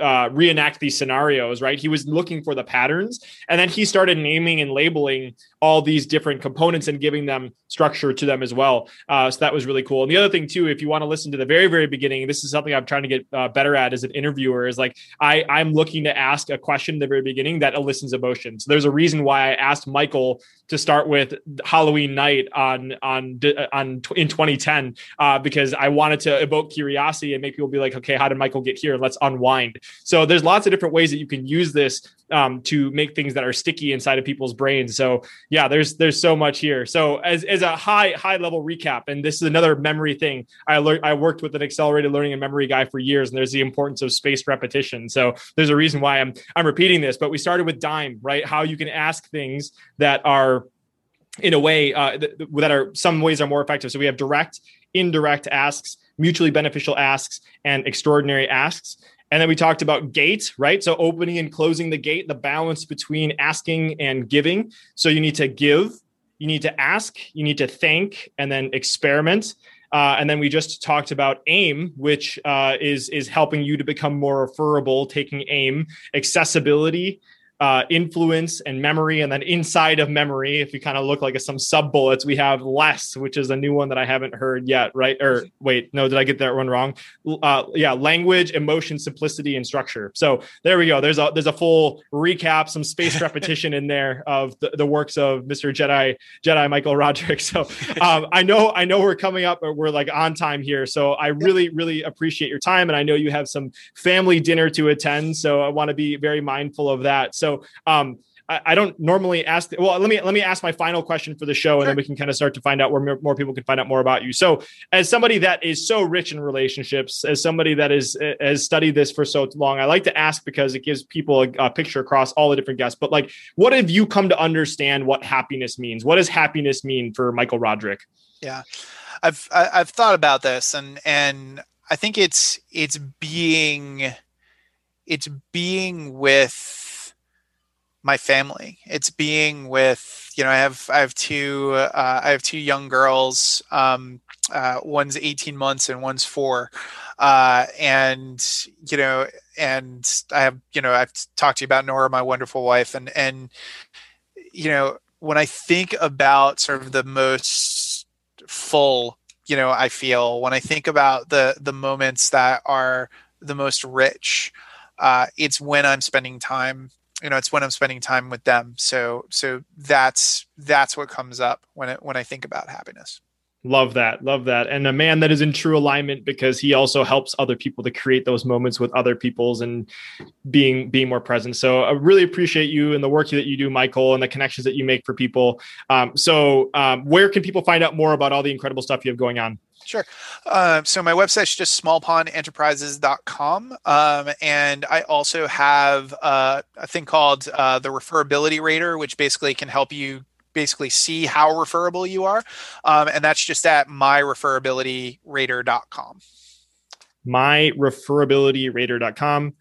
uh, reenact these scenarios, right? He was looking for the patterns, and then he started naming and labeling all these different components and giving them structure to them as well. Uh, so that was really cool. And the other thing too, if you want to listen to the very very beginning, this is something I'm trying to get uh, better at as an interviewer. Is like I I'm looking to ask a question in the very beginning that elicits emotion. So there's a reason why I asked Michael to start with Halloween night on on on in 2010 uh, because I wanted to evoke curiosity and make people be like, okay, how did Michael get here? Let's unwind. So there's lots of different ways that you can use this um, to make things that are sticky inside of people's brains. So there's there's so much here. So as, as a high high level recap, and this is another memory thing. I learned I worked with an accelerated learning and memory guy for years, and there's the importance of spaced repetition. So there's a reason why I'm I'm repeating this. But we started with dime, right? How you can ask things that are in a way uh, that are some ways are more effective. So we have direct, indirect asks, mutually beneficial asks, and extraordinary asks. And then we talked about gate, right? So opening and closing the gate, the balance between asking and giving. So you need to give, you need to ask, you need to thank, and then experiment. Uh, and then we just talked about aim, which uh, is is helping you to become more referable, taking aim, accessibility, uh, influence and memory. And then inside of memory, if you kind of look like some sub bullets, we have less, which is a new one that I haven't heard yet, right? Or wait, no, did I get that one wrong? Uh, yeah, language, emotion, simplicity, and structure. So there we go. There's a there's a full recap, some spaced repetition in there of the, the works of Mr. Jedi Jedi Michael Roderick. So um, I know I know we're coming up, but we're like on time here. So I really really appreciate your time, and I know you have some family dinner to attend. So I want to be very mindful of that. So so um, I, I, don't normally ask. Well, let me let me ask my final question for the show, and sure. then we can kind of start to find out where more, more, people can find out more about you. So, as somebody that is so rich in relationships, as somebody that is has studied this for so long, I like to ask because it gives people a, a picture across all the different guests. But like, what have you come to understand what happiness means? What does happiness mean for Michael Roderick? Yeah, I've I've thought about this, and and I think it's it's being it's being with my family. It's being with you know I have I have two uh, I have two young girls. Um, uh, one's 18 months and one's four, uh, and you know and I have you know I've talked to you about Nora, my wonderful wife, and and you know when I think about sort of the most full you know I feel when I think about the the moments that are the most rich. Uh, it's when I'm spending time you know it's when i'm spending time with them. So so that's that's what comes up when it when i think about happiness love that love that and a man that is in true alignment because he also helps other people to create those moments with other people's and being being more present so i really appreciate you and the work that you do michael and the connections that you make for people um, so um, where can people find out more about all the incredible stuff you have going on Sure. Uh, so my website is just smallpondenterprises.com. Um, and I also have uh, a thing called uh, the referability rater, which basically can help you basically see how referable you are. Um, and that's just at myreferabilityrater.com. Myreferabilityrater.com.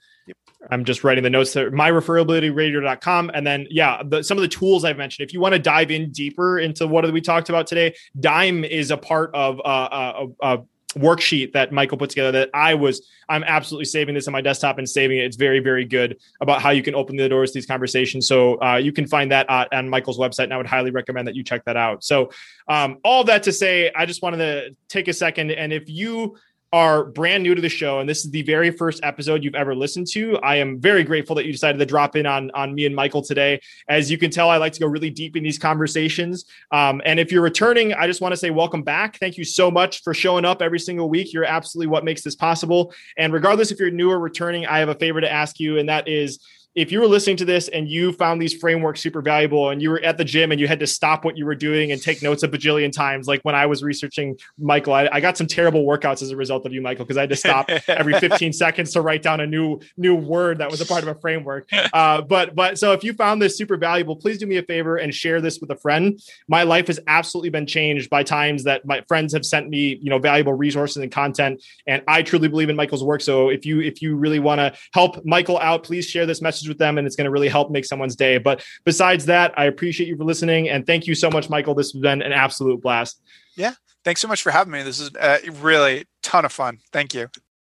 I'm just writing the notes there, myreferabilityrater.com. And then, yeah, the, some of the tools I've mentioned, if you want to dive in deeper into what we talked about today, Dime is a part of uh, a, a, worksheet that Michael put together that I was, I'm absolutely saving this on my desktop and saving it. It's very, very good about how you can open the doors to these conversations. So uh, you can find that uh, on Michael's website. And I would highly recommend that you check that out. So um, all that to say, I just wanted to take a second. And if you, are brand new to the show and this is the very first episode you've ever listened to, I am very grateful that you decided to drop in on, on me and Michael today. As you can tell, I like to go really deep in these conversations. Um, and if you're returning, I just want to say welcome back. Thank you so much for showing up every single week. You're absolutely what makes this possible. And regardless if you're new or returning, I have a favor to ask you, and that is if you were listening to this and you found these frameworks super valuable and you were at the gym and you had to stop what you were doing and take notes a bajillion times, like when I was researching Michael, I, I got some terrible workouts as a result of you, Michael, because I had to stop every 15 seconds to write down a new new word that was a part of a framework. Uh, but but so if you found this super valuable, please do me a favor and share this with a friend. My life has absolutely been changed by times that my friends have sent me, you know, valuable resources and content, and I truly believe in Michael's work. So if you if you really want to help Michael out, please share this message with them and it's going to really help make someone's day. But besides that, I appreciate you for listening and thank you so much, Michael. This has been an absolute blast. Yeah. Thanks so much for having me. This is uh, really ton of fun. Thank you.